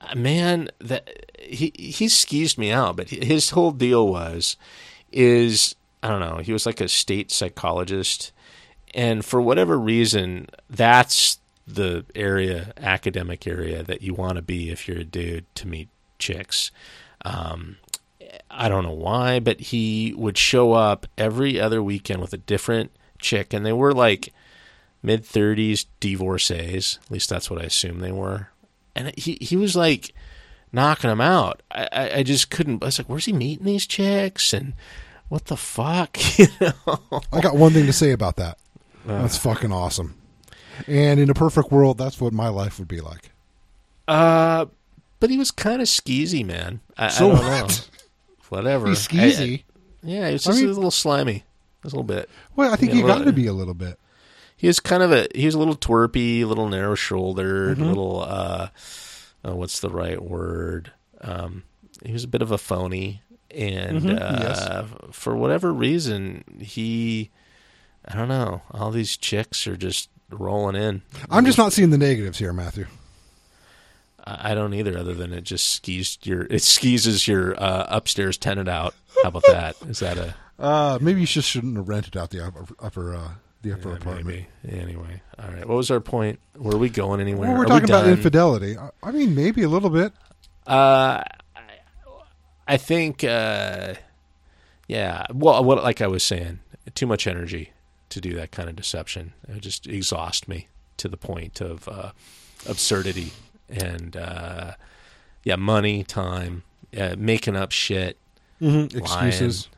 S4: uh, man, that he he skeezed me out, but his whole deal was is I don't know. He was like a state psychologist, and for whatever reason, that's the area, academic area that you want to be if you're a dude to meet chicks. Um, I don't know why, but he would show up every other weekend with a different chick, and they were like mid thirties divorcees. At least that's what I assume they were. And he he was like knocking them out. I, I, just couldn't. I was like, where's he meeting these chicks? And what the fuck? (laughs) You know?
S5: I got one thing to say about that. That's fucking awesome. And in a perfect world, that's what my life would be like.
S4: Uh, but he was kind of skeezy, man. I,
S5: So
S4: I don't
S5: what?
S4: know. Whatever.
S5: He's
S4: I- I-
S5: skeezy.
S4: yeah, he was
S5: I
S4: just
S5: mean-
S4: a little slimy. Just a little bit.
S5: well, I think you got to be a little bit.
S4: He was kind of a he was a little twerpy, a little narrow shouldered,
S5: Mm-hmm.
S4: a little uh oh, what's the right word? Um he was a bit of a phony and
S5: Mm-hmm.
S4: uh for whatever reason he I don't know, all these chicks are just rolling in.
S5: I'm just not seeing the negatives here, Matthew.
S4: I don't either other than it just skis your it skeezes your uh upstairs tenant out. How about that? Is that a
S5: Uh, maybe you just shouldn't have rented out the upper, upper uh, the upper
S4: yeah,
S5: apartment.
S4: maybe. Anyway, all right. What was our point? Were we going anywhere?
S5: Well, we're
S4: Are we
S5: talking about infidelity. I, mean, maybe a little bit.
S4: Uh, I think, uh, yeah. Well, what like I was saying, too much energy to do that kind of deception. It would just exhaust me to the point of uh, absurdity and uh, yeah, money, time, uh, making up shit.
S5: Excuses.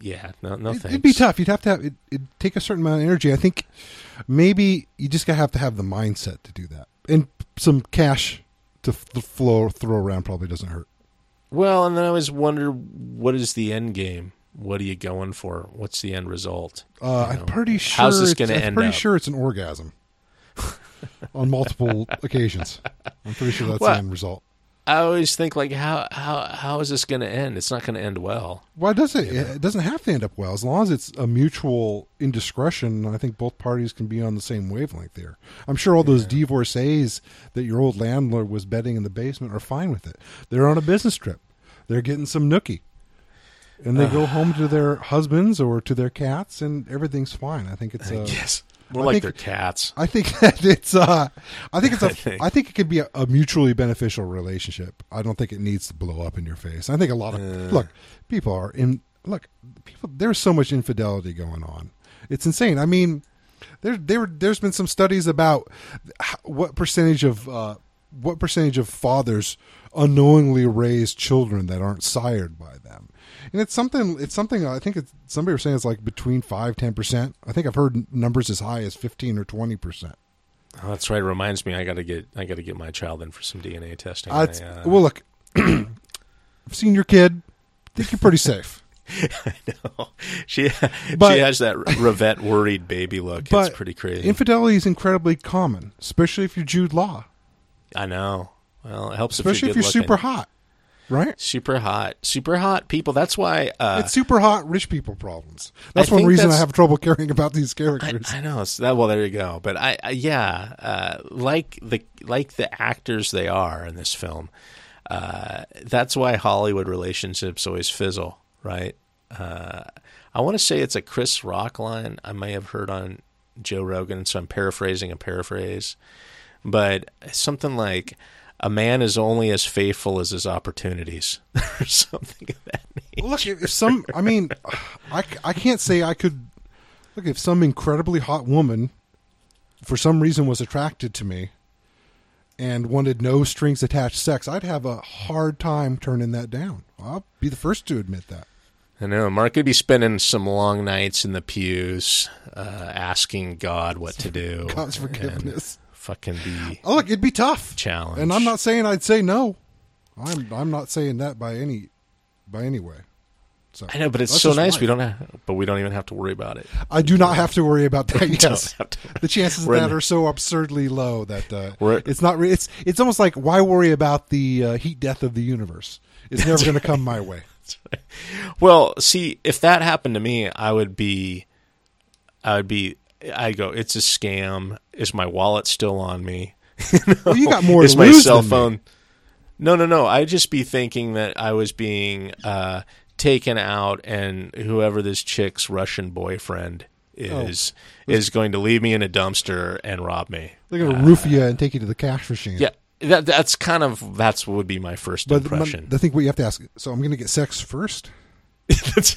S4: Yeah, no, no
S5: It-
S4: thanks.
S5: It'd be tough. You'd have to have it. It'd take a certain amount of energy. I think maybe you just gotta have to have the mindset to do that, and some cash to f- flow throw around probably doesn't hurt.
S4: Well, and then I always wonder, what is the end game? What are you going for? What's the end result?
S5: Uh,
S4: You
S5: I'm pretty sure.
S4: How's this going to
S5: I'm
S4: end
S5: pretty
S4: up?
S5: sure it's an orgasm (laughs) on multiple occasions. I'm pretty sure that's
S4: Well,
S5: the end result.
S4: I always think like, how how how is this going to end? It's not going to end well.
S5: Why does it? It doesn't have to end up well as long as it's a mutual indiscretion. I think both parties can be on the same wavelength there. I'm sure all those divorcees that your old landlord was bedding in the basement are fine with it. They're on a business trip. They're getting some nookie, and they go (sighs) home to their husbands or to their cats, and everything's fine. I think it's uh,
S4: yes, more
S5: I
S4: like
S5: think-
S4: they're cats.
S5: I think (laughs) that it's uh I think it's a (laughs) I
S4: think.
S5: think. it could be a, a mutually beneficial relationship. I don't think it needs to blow up in your face. I think a lot of look, people are in look, people there's so much infidelity going on. It's insane. I mean, There, there, there's been some studies about what percentage of uh, what percentage of fathers unknowingly raise children that aren't sired by them, and it's something. It's something. I think it's somebody was saying it's like between five, ten percent. I think I've heard numbers as high as fifteen or twenty percent.
S4: Oh, that's right. It reminds me, I got to get I got to get my child in for some DNA testing.
S5: Uh,
S4: I, uh,
S5: well, look, (clears throat) I've seen your kid. I think you're pretty safe. (laughs)
S4: I know she
S5: But-
S4: she has that revet worried baby look.
S5: But
S4: it's pretty crazy.
S5: Infidelity is incredibly common, especially if you're Jude Law,
S4: I know. Well, it helps
S5: especially
S4: if
S5: if
S4: you're,
S5: you're super hot, right?
S4: super hot, super hot people. That's why uh,
S5: it's super hot rich people problems. That's
S4: I
S5: one reason I have trouble caring about these characters.
S4: I know. It's that, well, there you go. But I, I yeah, uh, like the like the actors they are in this film. Uh, that's why Hollywood relationships always fizzle, right? Uh, I want to say it's a Chris Rock line I may have heard on Joe Rogan, so I'm paraphrasing a paraphrase, but something like. A man is only as faithful as his opportunities, (laughs) or something of that nature.
S5: look, if some, I mean, I, I can't say I could. Look, if some incredibly hot woman, for some reason, was attracted to me, and wanted no strings attached sex, I'd have a hard time turning that down. I'll be the first to admit that.
S4: I know Mark could be spending some long nights in the pews, uh, asking God what to do.
S5: God's
S4: and
S5: forgiveness.
S4: Fucking be
S5: Oh, look, it'd be tough.
S4: challenge.
S5: And I'm not saying I'd say no. I'm I'm not saying that by any by any way. So
S4: I know, but it's so nice.
S5: life.
S4: We don't have, but we don't even have to worry about it.
S5: I do not have to worry about that. (laughs) Yes, the chances of that are so absurdly low that uh, it's not. Re- it's it's almost like why worry about the uh, heat death of the universe? It's never going to come my way. (laughs)
S4: Well, see, if that happened to me, I would be, I would be. I go. It's a scam. Is my wallet still on me? (laughs)
S5: Well, you got more
S4: Is
S5: to
S4: my cell
S5: than me.
S4: phone? No, no, no. I'd just be thinking that I was being uh, taken out, and whoever this chick's Russian boyfriend is is going to leave me in a dumpster and rob me.
S5: They're going to roof you and take you to the cash machine.
S4: Yeah, that that's kind of that's what would be my first
S5: but
S4: impression.
S5: I think what you have to ask. So I'm going to get sex first. Because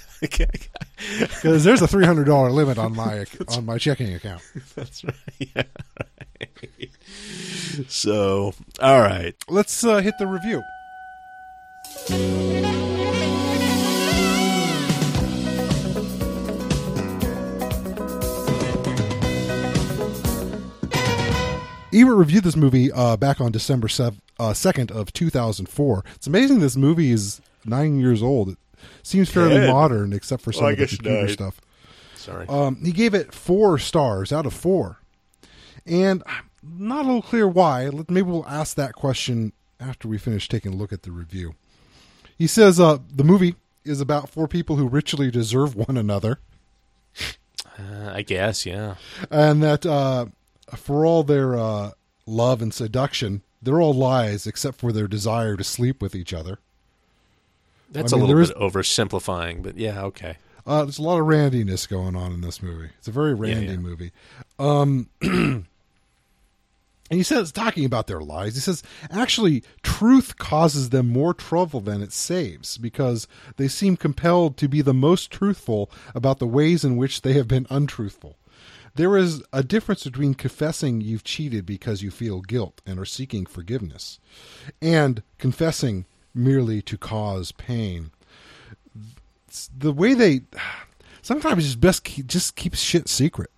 S5: there's a three hundred dollar limit on my on my checking account. (laughs)
S4: that's right. (laughs) Yeah. So, all right.
S5: Let's uh, hit the review. Ebert reviewed this movie uh, back on December sev- uh, 2nd of 2004. It's amazing this movie is nine years old. It seems fairly
S4: Good.
S5: modern, except for some
S4: Well,
S5: of the computer
S4: nine.
S5: stuff.
S4: Sorry.
S5: Um, he gave it four stars out of four, and I'm not a little clear why. Maybe we'll ask that question after we finish taking a look at the review. He says uh, the movie is about four people who ritually deserve (laughs) one another,
S4: Uh, I guess, yeah.
S5: and that uh, for all their uh, love and seduction, they're all lies except for their desire to sleep with each other.
S4: That's
S5: I mean,
S4: a little
S5: there is-
S4: bit oversimplifying, but yeah, okay.
S5: Uh, there's a lot of randiness going on in this movie. It's a very randy
S4: yeah.
S5: movie. Um, (clears throat) and he says, talking about their lies, he says, actually, truth causes them more trouble than it saves because they seem compelled to be the most truthful about the ways in which they have been untruthful. There is a difference between confessing you've cheated because you feel guilt and are seeking forgiveness, and confessing merely to cause pain the way they sometimes it's best keep, just keep shit secret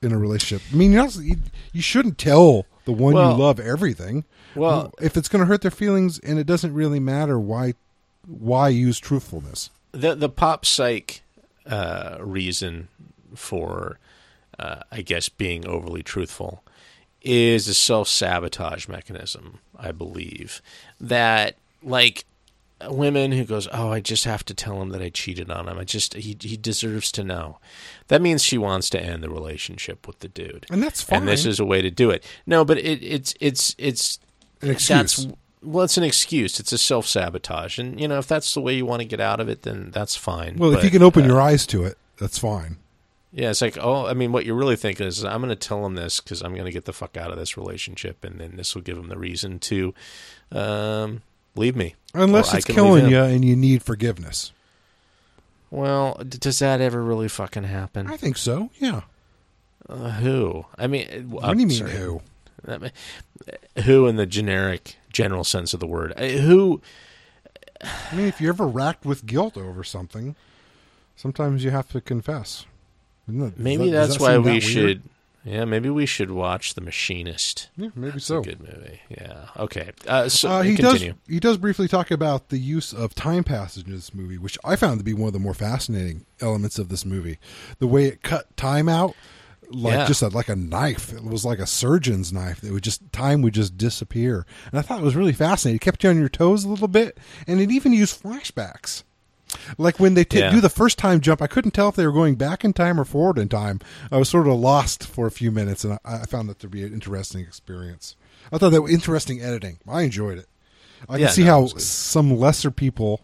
S5: in a relationship. I mean, you, you shouldn't tell the one
S4: Well-
S5: you love everything.
S4: Well-
S5: if it's going to hurt their feelings and it doesn't really matter, why why use truthfulness?
S4: The the pop psych uh, reason for, uh, I guess, being overly truthful is a self sabotage mechanism. I believe that like women who goes, oh, I just have to tell him that I cheated on him. I just he he deserves to know. That means she wants to end the relationship with the dude,
S5: And that's fine.
S4: And this is a way to do it. No, but it, it's it's it's
S5: An excuse.
S4: That's, well, it's an excuse. It's a self sabotage, and you know if that's the way you want to get out of it, then that's fine.
S5: well, if you can open
S4: uh,
S5: your eyes to it, that's fine.
S4: yeah, it's like oh, I mean, what you're really thinking is I'm going to tell him this because I'm going to get the fuck out of this relationship, and then this will give him the reason to um, leave me.
S5: Unless it's killing you and you need forgiveness.
S4: Well, d- does that ever really fucking happen?
S5: I think so. Yeah.
S4: Uh, who? I mean,
S5: what do you mean who?
S4: Who in the generic, general sense of the word? Uh, who?
S5: I mean, if you're ever racked with guilt over something, sometimes you have to confess.
S4: Maybe that, that's that why we that should. Yeah, maybe we should watch The Machinist.
S5: Yeah, maybe
S4: that's
S5: so.
S4: good movie. Yeah. Okay. Uh, so
S5: uh, he
S4: continue.
S5: does. He does briefly talk about the use of time passage in this movie, which I found to be one of the more fascinating elements of this movie. The way it cut time out, like yeah. just a, like a knife. It was like a surgeon's knife. It would just time would just disappear, and I thought it was really fascinating. It kept you on your toes a little bit, and it even used flashbacks. Like when they t- yeah. do the first time jump, I couldn't tell if they were going back in time or forward in time. I was sort of lost for a few minutes, and I, I found that to be an interesting experience. I thought that was interesting editing. I enjoyed it. I yeah, can see no, how some lesser people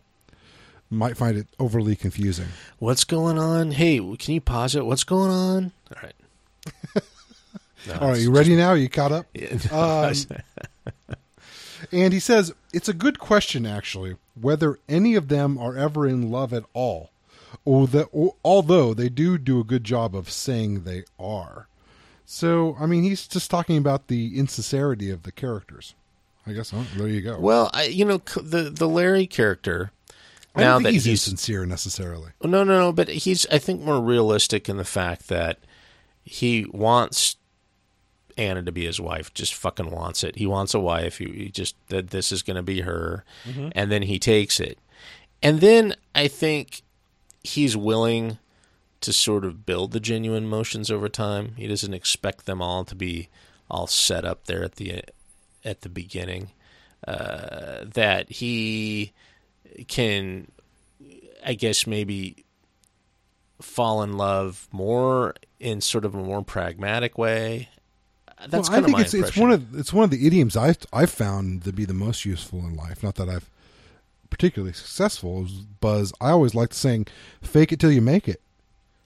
S5: might find it overly confusing.
S4: What's going on? Hey, can you pause it? What's going on? All right.
S5: No, (laughs) All right, you ready just, now? Are you caught up? (laughs) Yeah, no, um, (laughs) and he says it's a good question, actually, whether any of them are ever in love at all, or that, or, although they do do a good job of saying they are. So, I mean, he's just talking about the insincerity of the characters. I guess oh, there you go.
S4: Well, I, you know, the the Larry character.
S5: I now that he's, he's insincere necessarily.
S4: No, no, no. But he's, I think, more realistic in the fact that he wants Anna to be his wife. Just fucking wants it. He wants a wife. He, he just that this is going to be her, mm-hmm. and then he takes it. And then I think he's willing to sort of build the genuine emotions over time. He doesn't expect them all to be all set up there at the at the beginning. Uh, that he can, I guess, maybe fall in love more in sort of a more pragmatic way that's well, I think
S5: it's it's one of it's one of the idioms I I've found to be the most useful in life. Not that I've particularly successful. Buzz, I always like saying, "Fake it till you make it."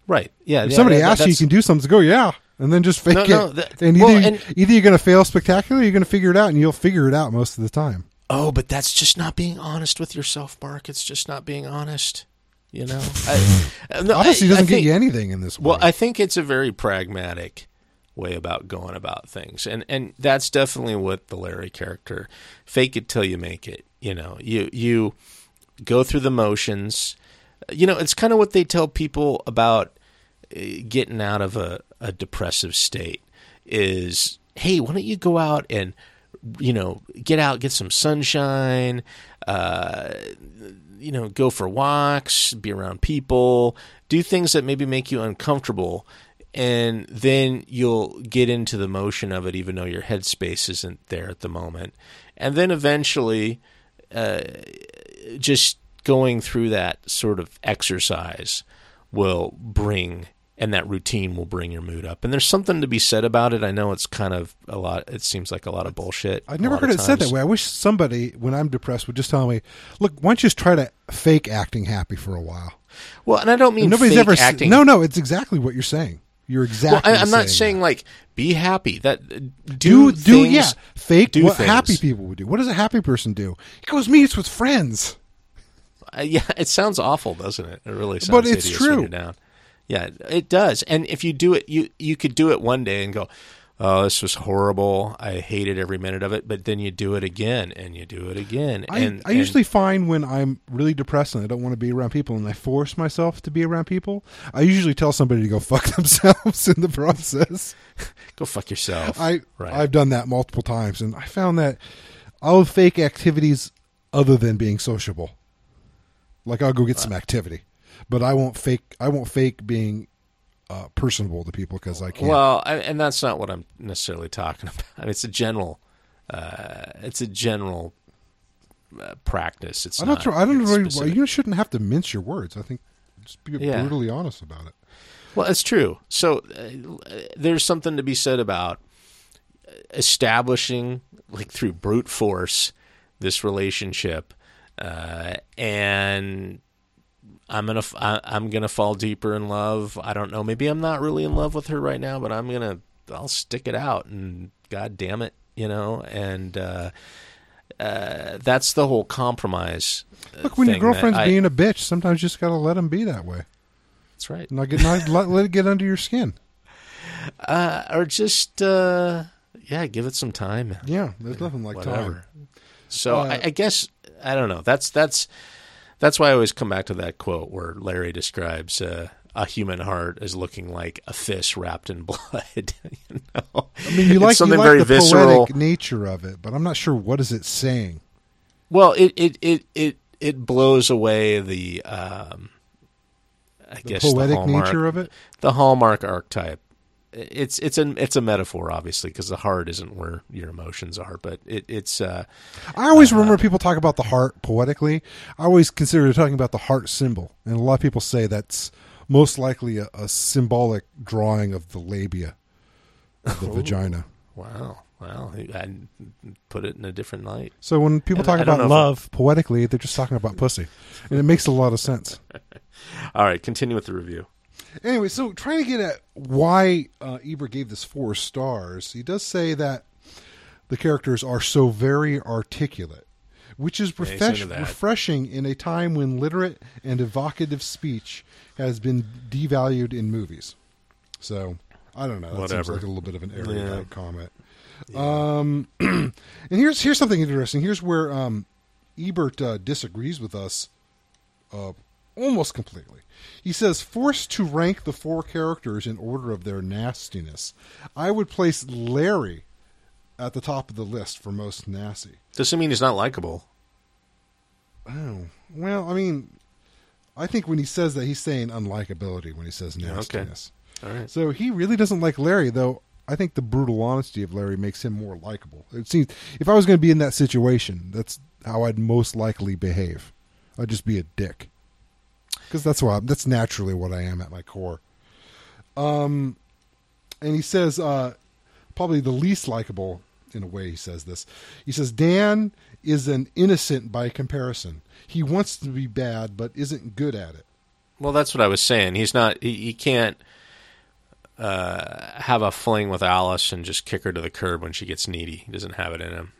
S4: Right. Yeah.
S5: If
S4: yeah,
S5: somebody
S4: yeah,
S5: asks you, you can do something. Go, yeah, and then just fake no,
S4: it.
S5: No,
S4: that,
S5: and either well, and, either you're going to fail spectacularly, or you're going to figure it out, and you'll figure it out most of the time.
S4: Oh, but that's just not being honest with yourself, Mark. It's just not being honest. You know, I, (laughs)
S5: no, honesty doesn't I think, get you anything in this. World.
S4: Well, I think it's a very pragmatic way about going about things. And and that's definitely what the Larry character fake it till you make it. You know, you you go through the motions. You know, it's kind of what they tell people about uh, getting out of a, a depressive state is hey, why don't you go out and you know, get out, get some sunshine, uh, you know, go for walks, be around people, do things that maybe make you uncomfortable and then you'll get into the motion of it even though your headspace isn't there at the moment. And then eventually uh, just going through that sort of exercise will bring and that routine will bring your mood up. And there's something to be said about it. I know it's kind of a lot it seems like a lot of bullshit
S5: i've never heard it said that way. I wish somebody when i'm depressed would just tell me look why don't you just try to fake acting happy for a while?
S4: Well and i don't mean and nobody's ever acting
S5: no no it's exactly what you're saying you're exactly.
S4: Well, I, am not
S5: saying
S4: that. like be happy. That
S5: do
S4: do, do
S5: yeah. Fake do what things. happy people would do. What does a happy person do? He goes meets with friends.
S4: Uh, yeah, (laughs) it sounds awful, doesn't it? It really sounds.
S5: But it's true.
S4: Down. Yeah, it does. And if you do it, you you could do it one day and go, oh, this was horrible. I hated every minute of it. But then you do it again and you do it again.
S5: I,
S4: and,
S5: I usually find when I'm really depressed and I don't want to be around people and I force myself to be around people, I usually tell somebody to go (laughs) fuck themselves in the process.
S4: go fuck yourself.
S5: I, right. I've done that multiple times and I found that I'll fake activities other than being sociable. Like I'll go get some activity, but I won't fake. I won't fake being uh, personable to people because I can't.
S4: Well, I, and that's not what I'm necessarily talking (laughs) about. I mean, it's a general, uh, it's a general uh, practice. It's
S5: I'm not, sure. I don't know. Why, you shouldn't have to mince your words. I think just be yeah. brutally honest about it.
S4: Well, it's true. So uh, there's something to be said about establishing, like through brute force, this relationship, uh, and I'm gonna I, I'm gonna fall deeper in love. I don't know. Maybe I'm not really in love with her right now, but I'm gonna I'll stick it out and God damn it, you know. And uh, uh, that's the whole compromise.
S5: Look, when your girlfriend's I, being a bitch, sometimes you just gotta let them be that way.
S4: That's right.
S5: Not get not let, let it get under your skin. (laughs)
S4: uh, or just uh, yeah, give it some time.
S5: Yeah, there's nothing like
S4: Whatever.
S5: time.
S4: So
S5: Uh,
S4: I, I guess I don't know. That's that's that's why I always come back to that quote where Larry describes uh, a human heart as looking like a fish wrapped in (laughs) blood. (laughs) you know,
S5: I mean, you
S4: It's
S5: like, you
S4: something
S5: like
S4: very
S5: the
S4: visceral.
S5: poetic nature of it, but I'm not sure what is it saying.
S4: Well, it it it it it blows away the um, I
S5: The
S4: guess
S5: poetic
S4: the hallmark,
S5: nature of it.
S4: the hallmark archetype. It's it's an it's a metaphor, obviously, because the heart isn't where your emotions are, but it, it's uh,
S5: I always remember people talk about the heart poetically. I always consider talking about the heart symbol, and a lot of people say that's most likely a, a symbolic drawing of the labia of the (laughs) vagina.
S4: wow, wow. I put it in a different light.
S5: So when people
S4: And
S5: talk
S4: I
S5: about love poetically, they're just talking about pussy, and it makes a lot of sense. (laughs)
S4: All right, continue with the review.
S5: Anyway, so trying to get at why uh, Ebert gave this four stars, he does say that the characters are so very articulate, which is refresh- refreshing in a time when literate and evocative speech has been devalued in movies. So I don't know. That seems
S4: Whatever.
S5: like a little bit of an erudite
S4: Yeah.
S5: comment. Um, (clears throat) and here's here's something interesting. Here's where um, Ebert uh, disagrees with us uh, almost completely. He says, forced to rank the four characters in order of their nastiness, I would place Larry at the top of the list for most nasty.
S4: Doesn't mean he's not likable.
S5: Oh, well, I mean, I think when he says that, he's saying unlikability when he says
S4: okay.
S5: nastiness.
S4: All right.
S5: So he really doesn't like Larry, though. I think the brutal honesty of Larry makes him more likable. It seems if I was going to be in that situation, that's how I'd most likely behave. I'd just be a dick, because that's why that's naturally what I am at my core. Um, and he says uh, probably the least likable in a way. He says this. He says Dan is an innocent by comparison. He wants to be bad, but isn't good at it.
S4: Well, that's what I was saying. He's not. He, he can't uh, have a fling with Alice and just kick her to the curb when she gets needy. He doesn't have it in him.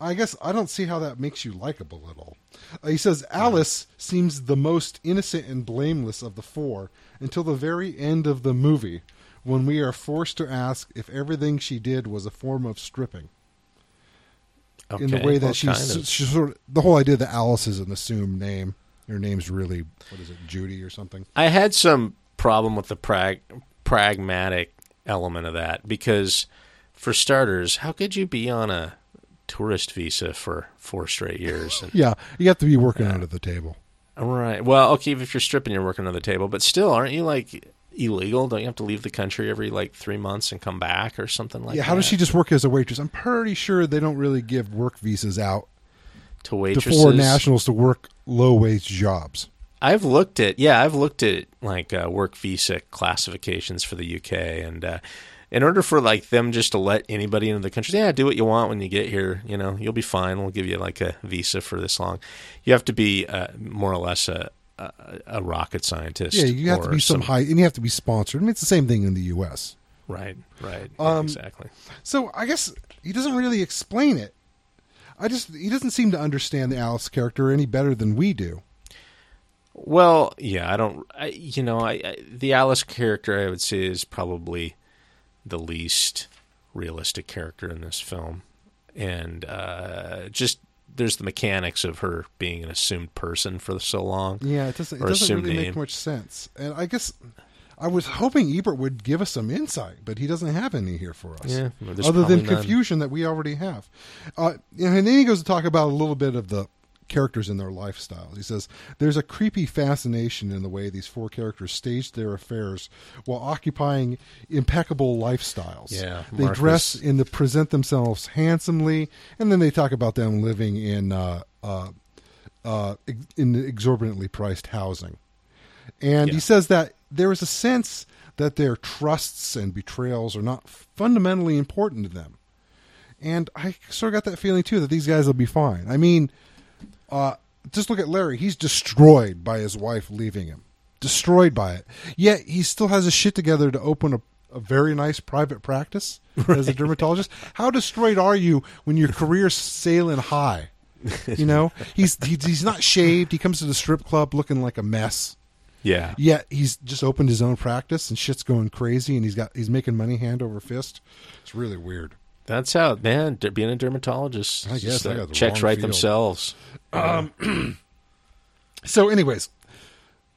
S5: I guess I don't see how that makes you likable at all. Uh, he says Alice seems the most innocent and blameless of the four until the very end of the movie, when we are forced to ask if everything she did was a form of stripping.
S4: Okay.
S5: in the way that she's, she's sort of the whole idea that Alice is an assumed name. Her name's really what is it, Judy or something?
S4: I had some problem with the prag- pragmatic element of that because, for starters, how could you be on a tourist visa for four straight years? And,
S5: Yeah, you have to be working under the table.
S4: right. Well, okay, if you're stripping, you're working under the table, but still, aren't you like illegal? Don't you have to leave the country every like three months and come back or something like that.
S5: yeah,
S4: that?
S5: how does she just work as a waitress? I'm pretty sure they don't really give work visas out
S4: to
S5: to
S4: waitresses?
S5: foreign nationals to work low wage jobs.
S4: I've looked at yeah, I've looked at like uh, work visa classifications for the UK, and uh, in order for like them just to let anybody into the country, yeah, do what you want when you get here. You know, you'll be fine. We'll give you like a visa for this long. You have to be uh, more or less a, a a rocket scientist.
S5: Yeah, you have to be some high, and you have to be sponsored. I mean, it's the same thing in the U.S.
S4: Right, right,
S5: Um,
S4: exactly.
S5: So I guess he doesn't really explain it. I just he doesn't seem to understand the Alice character any better than we do.
S4: Well, yeah, I don't. I, you know, I, I the Alice character I would say is probably the least realistic character in this film, and uh, just there's the mechanics of her being an assumed person for so long.
S5: Yeah, it doesn't. It doesn't really
S4: name.
S5: make much sense. And I guess I was hoping Ebert would give us some insight, but he doesn't have any here for us.
S4: Yeah,
S5: other than
S4: probably none.
S5: confusion that we already have. Uh, and then he goes to talk about a little bit of the characters and their lifestyles. He says there's a creepy fascination in the way these four characters stage their affairs while occupying impeccable lifestyles.
S4: Yeah,
S5: they
S4: Marcus-
S5: dress and they present themselves handsomely, and then they talk about them living in uh, uh, uh, in exorbitantly priced housing. And he says that there is a sense that their trusts and betrayals are not fundamentally important to them. And I sort of got that feeling too that these guys will be fine. I mean, uh, just look at Larry. He's destroyed by his wife leaving him, destroyed by it. Yet he still has his shit together to open a, a very nice private practice as a dermatologist. How destroyed are you when your career's sailing high? You know, (laughs) he's he, he's not shaved. He comes to the strip club looking like a mess.
S4: Yeah.
S5: Yet he's just opened his own practice and shit's going crazy and he's got he's making money hand over fist. It's really weird.
S4: That's how, man, being a dermatologist,
S5: I guess
S4: just,
S5: I the
S4: checks right
S5: field.
S4: themselves.
S5: Um, (clears throat) so, anyways,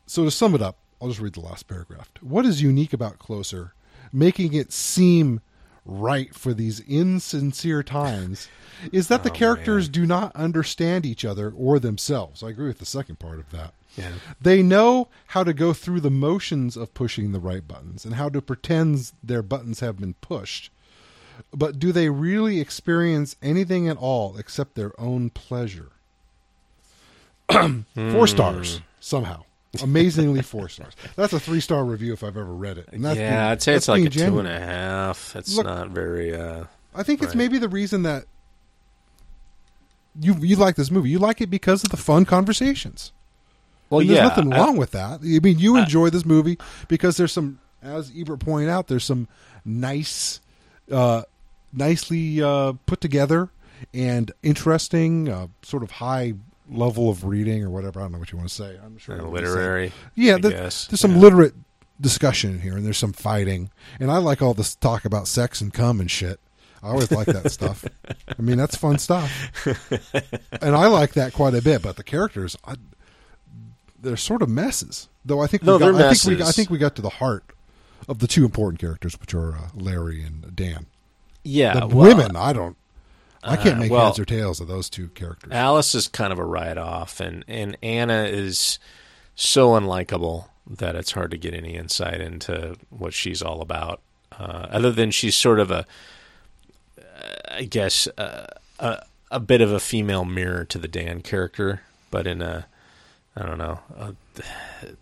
S5: so to sum it up, I'll just read the last paragraph. What is unique about Closer, making it seem right for these insincere times, is that the oh, characters do not understand each other or themselves. I agree with the second part of that.
S4: Yeah.
S5: They know how to go through the motions of pushing the right buttons and how to pretend their buttons have been pushed. But do they really experience anything at all except their own pleasure? (clears throat) four stars, somehow. Amazingly four stars. That's a three star review if I've ever read it.
S4: Yeah,
S5: being-
S4: I'd say it's like a two
S5: genuine.
S4: and a half. It's
S5: Look-
S4: not very. uh
S5: I think it's
S4: Right.
S5: maybe the reason that you you like this movie. You like it because of the fun conversations.
S4: Well,
S5: And there's
S4: yeah,
S5: nothing
S4: I-
S5: wrong with that. I mean, you enjoy this movie because there's some, as Ebert pointed out, there's some nice, uh, nicely uh, put together and interesting, uh, sort of high level of reading or whatever. I don't know what you want to say. I'm sure
S4: uh,
S5: what you say.
S4: literary.
S5: Yeah,
S4: guess.
S5: there's some
S4: Yeah.
S5: literate discussion here, and there's some fighting, and I like all this talk about sex and cum and shit. I always like that (laughs) stuff. I mean, that's fun stuff, and I like that quite a bit. But the characters, I, they're sort of messes. Though I think
S4: No,
S5: we got,
S4: they're
S5: I think we, I think we got to the heart of the two important characters, which are uh, Larry and Dan.
S4: Yeah,
S5: The
S4: well,
S5: women, I don't, I can't
S4: uh,
S5: make
S4: well-
S5: heads or tails of those two characters.
S4: Alice is kind of a write off, and and Anna is so unlikable that it's hard to get any insight into what she's all about. Uh, other than she's sort of a, uh, guess, uh, a a bit of a female mirror to the Dan character, but in a, I don't know, a,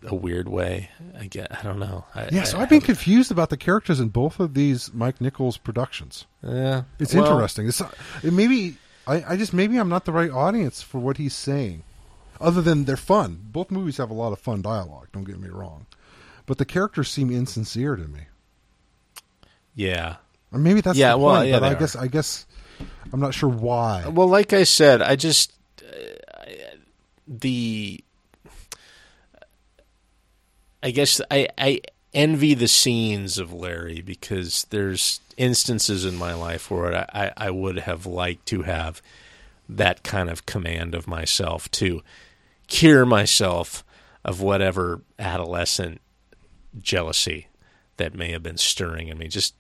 S4: a weird way. I get, I don't know. I,
S5: yeah, so
S4: I-
S5: I've been confused about the characters in both of these Mike Nichols productions.
S4: Yeah,
S5: It's
S4: well,
S5: interesting. It's it maybe I, I just maybe I'm not the right audience for what he's saying. Other than they're fun. Both movies have a lot of fun dialogue, don't get me wrong. But the characters seem insincere to me.
S4: Yeah.
S5: Or maybe that's
S4: Yeah,
S5: the
S4: well,
S5: point,
S4: yeah,
S5: but I guess I guess I'm not sure why.
S4: Well, like I said, I just uh, the I guess I I envy the scenes of Larry because there's instances in my life where I, I, would have liked to have that kind of command of myself to cure myself of whatever adolescent jealousy that may have been stirring in me. Just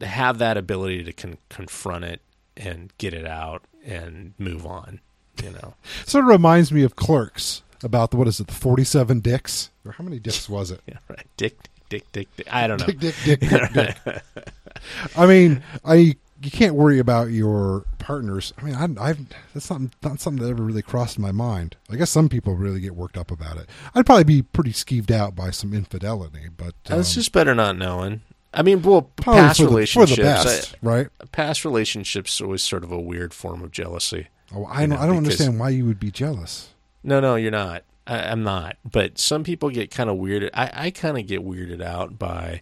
S4: have that ability to con- confront it and get it out and move on. You know, (laughs)
S5: sort of reminds me of Clerks about the what is it, the forty seven dicks? Or how many dicks was it? (laughs)
S4: yeah, right. Dick, dick, dick, dick. I don't know.
S5: Dick, dick, dick, dick, dick. (laughs) I mean, I you can't worry about your partners. I mean, I, I've that's not not something that ever really crossed my mind. I guess some people really get worked up about it. I'd probably be pretty skeeved out by some infidelity, but um,
S4: It's just better not knowing. I mean, well, past
S5: for the, for
S4: relationships,
S5: the best, right?
S4: Past relationships are always sort of a weird form of jealousy.
S5: Oh, I
S4: you
S5: don't,
S4: know,
S5: I don't
S4: because-
S5: understand why you would be jealous.
S4: No, no, you're not. I, I'm not. But some people get kind of weirded. I, I kind of get weirded out by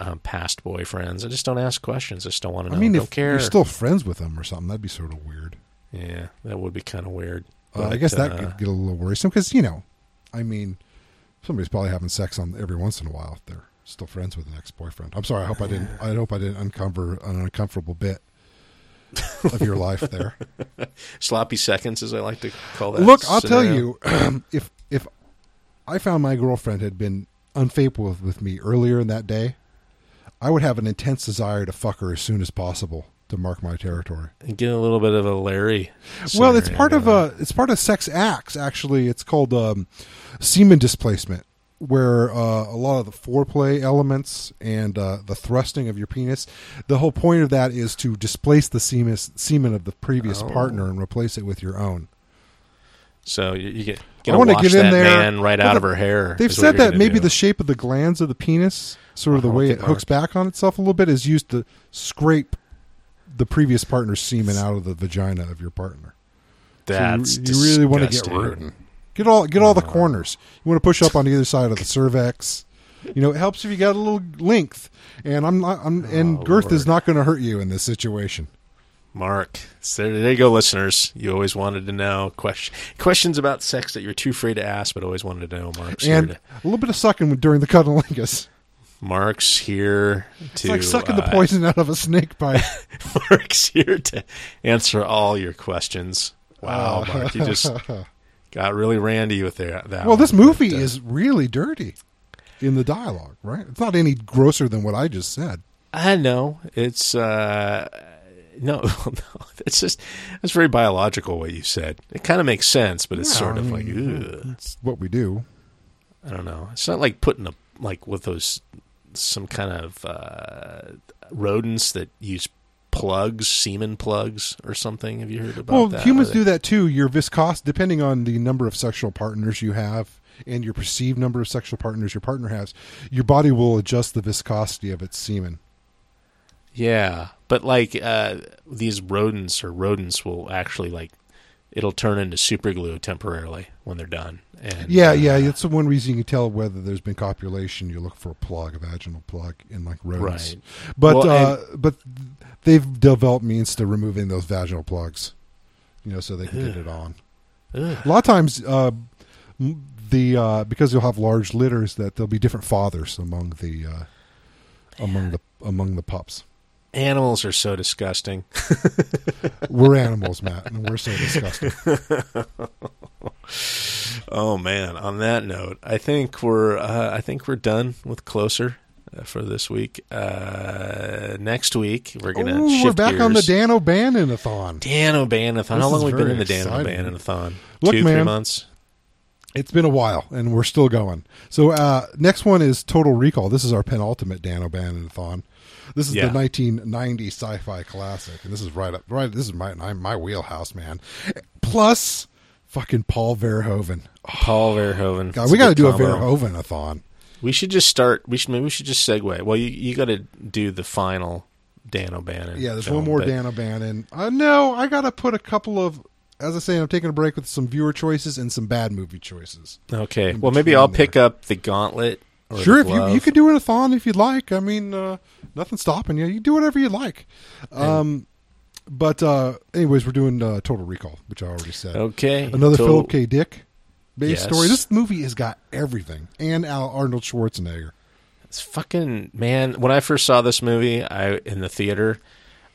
S4: um, past boyfriends. I just don't ask questions. I just don't want to know.
S5: I mean,
S4: don't
S5: if
S4: care.
S5: you're still friends with them or something, that'd be sort of weird.
S4: yeah, that would be kind of weird.
S5: Uh, I guess that
S4: uh,
S5: could get a little worrisome because you know, I mean, somebody's probably having sex on every once in a while if they're still friends with an ex-boyfriend. I'm sorry. I hope I didn't. I hope I didn't uncover an uncomfortable bit of your life there. (laughs)
S4: sloppy seconds, as I like to call that.
S5: Look, I'll tell you, (clears throat) if if I found my girlfriend had been unfaithful with, with me earlier in that day, I would have an intense desire to fuck her as soon as possible to mark my territory.
S4: And get a little bit of a Larry.
S5: Well, it's part of a it's part of sex acts. Actually, it's called um, semen displacement, where uh, a lot of the foreplay elements and uh, the thrusting of your penis. The whole point of that is to displace the semen semen of the previous
S4: Oh.
S5: partner and replace it with your own.
S4: So you, you get
S5: I
S4: gonna
S5: wanna get in
S4: that
S5: there-
S4: man right
S5: Well,
S4: out
S5: the-
S4: of her hair.
S5: They've said that maybe
S4: do.
S5: the shape of the glands of the penis, sort of the
S4: Oh,
S5: way it hooks back on itself a little bit, is used to scrape the previous partner's semen out of the vagina of your partner.
S4: That's
S5: so you, you really want to get
S4: disgusting.
S5: Get all get all the corners. You want to push up on either side of the cervix. You know, it helps if you got a little length. And I'm not. I'm, and
S4: Oh,
S5: girth is not going to hurt you in this situation.
S4: Mark. So there you go, listeners. You always wanted to know question, questions about sex that you're too afraid to ask, but always wanted to know. Mark's
S5: and
S4: here.
S5: a little bit of sucking during the cunnilingus.
S4: To, Mark's here to
S5: It's like sucking the
S4: uh,
S5: poison out of a snake bite. (laughs)
S4: Mark's here to answer all your questions. Wow,
S5: Uh,
S4: Mark, you just (laughs) got really randy with that. that
S5: well, this movie
S4: but, uh,
S5: is really dirty in the dialogue, right? It's not any grosser than what I just said.
S4: I know it's uh, no, (laughs) no. It's just it's very biological what you said. It kind of makes sense, but it's
S5: Yeah,
S4: sort
S5: I
S4: of like ugh.
S5: It's what we do.
S4: I don't know. It's not like putting a like with those some kind of uh, rodents that use plugs, semen plugs or something. Have you heard about
S5: Well,
S4: that?
S5: humans
S4: they-
S5: do that too. Your viscosity, depending on the number of sexual partners you have and your perceived number of sexual partners your partner has, your body will adjust the viscosity of its semen.
S4: Yeah, but like uh, these rodents or rodents will actually like it'll turn into super glue temporarily when they're done. And
S5: Yeah,
S4: uh,
S5: yeah. It's the one reason you can tell whether there's been copulation. You look for a plug, a vaginal plug, in like rodents.
S4: Right.
S5: But
S4: Well,
S5: uh, but they've developed means to removing those vaginal plugs, you know, so they can get it on.
S4: ugh.
S5: A lot of times, uh, the uh, because you'll have large litters, that there'll be different fathers among the uh, among the among the pups.
S4: Animals are so disgusting. (laughs)
S5: We're animals, Matt, and we're so disgusting. (laughs)
S4: Oh man! On that note, I think we're uh, I think we're done with closer uh, for this week. Uh, next week we're gonna
S5: Ooh,
S4: shift
S5: we're back on the. Dan O'Bannon-a-thon.
S4: Dan O'Bannathon. How long have we been in the Dan. O'Bannathon?
S5: Look,
S4: Two, three months.
S5: It's been a while, and we're still going. So uh, next one is Total Recall. This is our penultimate Dan O'Bannon-a-thon. This is
S4: Yeah.
S5: the 1990 sci-fi classic, and this is right up right. This is my my wheelhouse, man. Plus, fucking Paul Verhoeven. Oh,
S4: Paul Verhoeven.
S5: God,
S4: It's
S5: we got to do a
S4: combo.
S5: Verhoeven-a-thon.
S4: We should just start. We should maybe we should just segue. Well, you you got to do the final Dan O'Bannon.
S5: Yeah, there's
S4: film,
S5: one more
S4: but-
S5: Dan O'Bannon. Uh, no, I got to put a couple of. As I say, I'm taking a break with some viewer choices and some bad movie choices.
S4: Okay. Well, maybe I'll
S5: there.
S4: pick up the Gauntlet.
S5: Sure, if you you could do an a-thon if you'd like. I mean, uh, nothing's stopping you. You do whatever you like. Um, but uh, anyways, we're doing uh, Total Recall, which I already said.
S4: Okay.
S5: Another
S4: Total-
S5: Philip K. Dick based
S4: Yes.
S5: story. This movie has got everything, and Al- Arnold Schwarzenegger.
S4: It's fucking man. When I first saw this movie, I in the theater,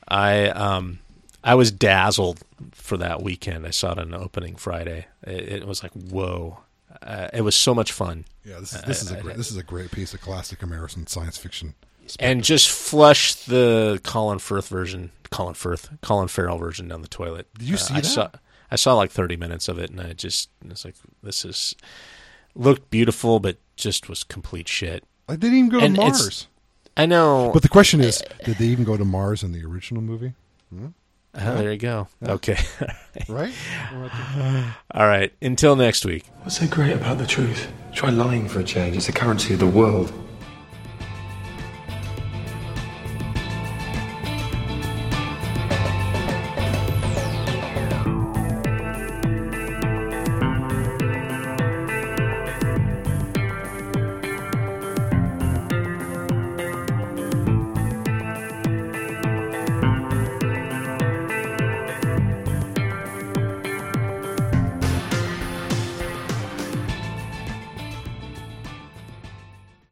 S4: I um, I was dazzled for that weekend. I saw it on opening Friday. It, it was like whoa. Uh, it was so much fun,
S5: Yeah, this is this is a great, this is a great piece of classic American science fiction.
S4: and just flush the Colin Firth version, Colin Firth, Colin Farrell version down the toilet. Uh,
S5: Did you see
S4: I
S5: that?
S4: Saw, I saw like thirty minutes of it, and I just it's like this is looked beautiful, but just was complete shit.
S5: I didn't even go to
S4: And it's-
S5: Mars.
S4: I know,
S5: But the question is, did they even go to Mars in the original movie?
S4: Oh, there you go. Okay. (laughs)
S5: Right? (laughs)
S4: All right. Until next week.
S6: What's so great about the truth? Try lying for a change. It's the currency of the world.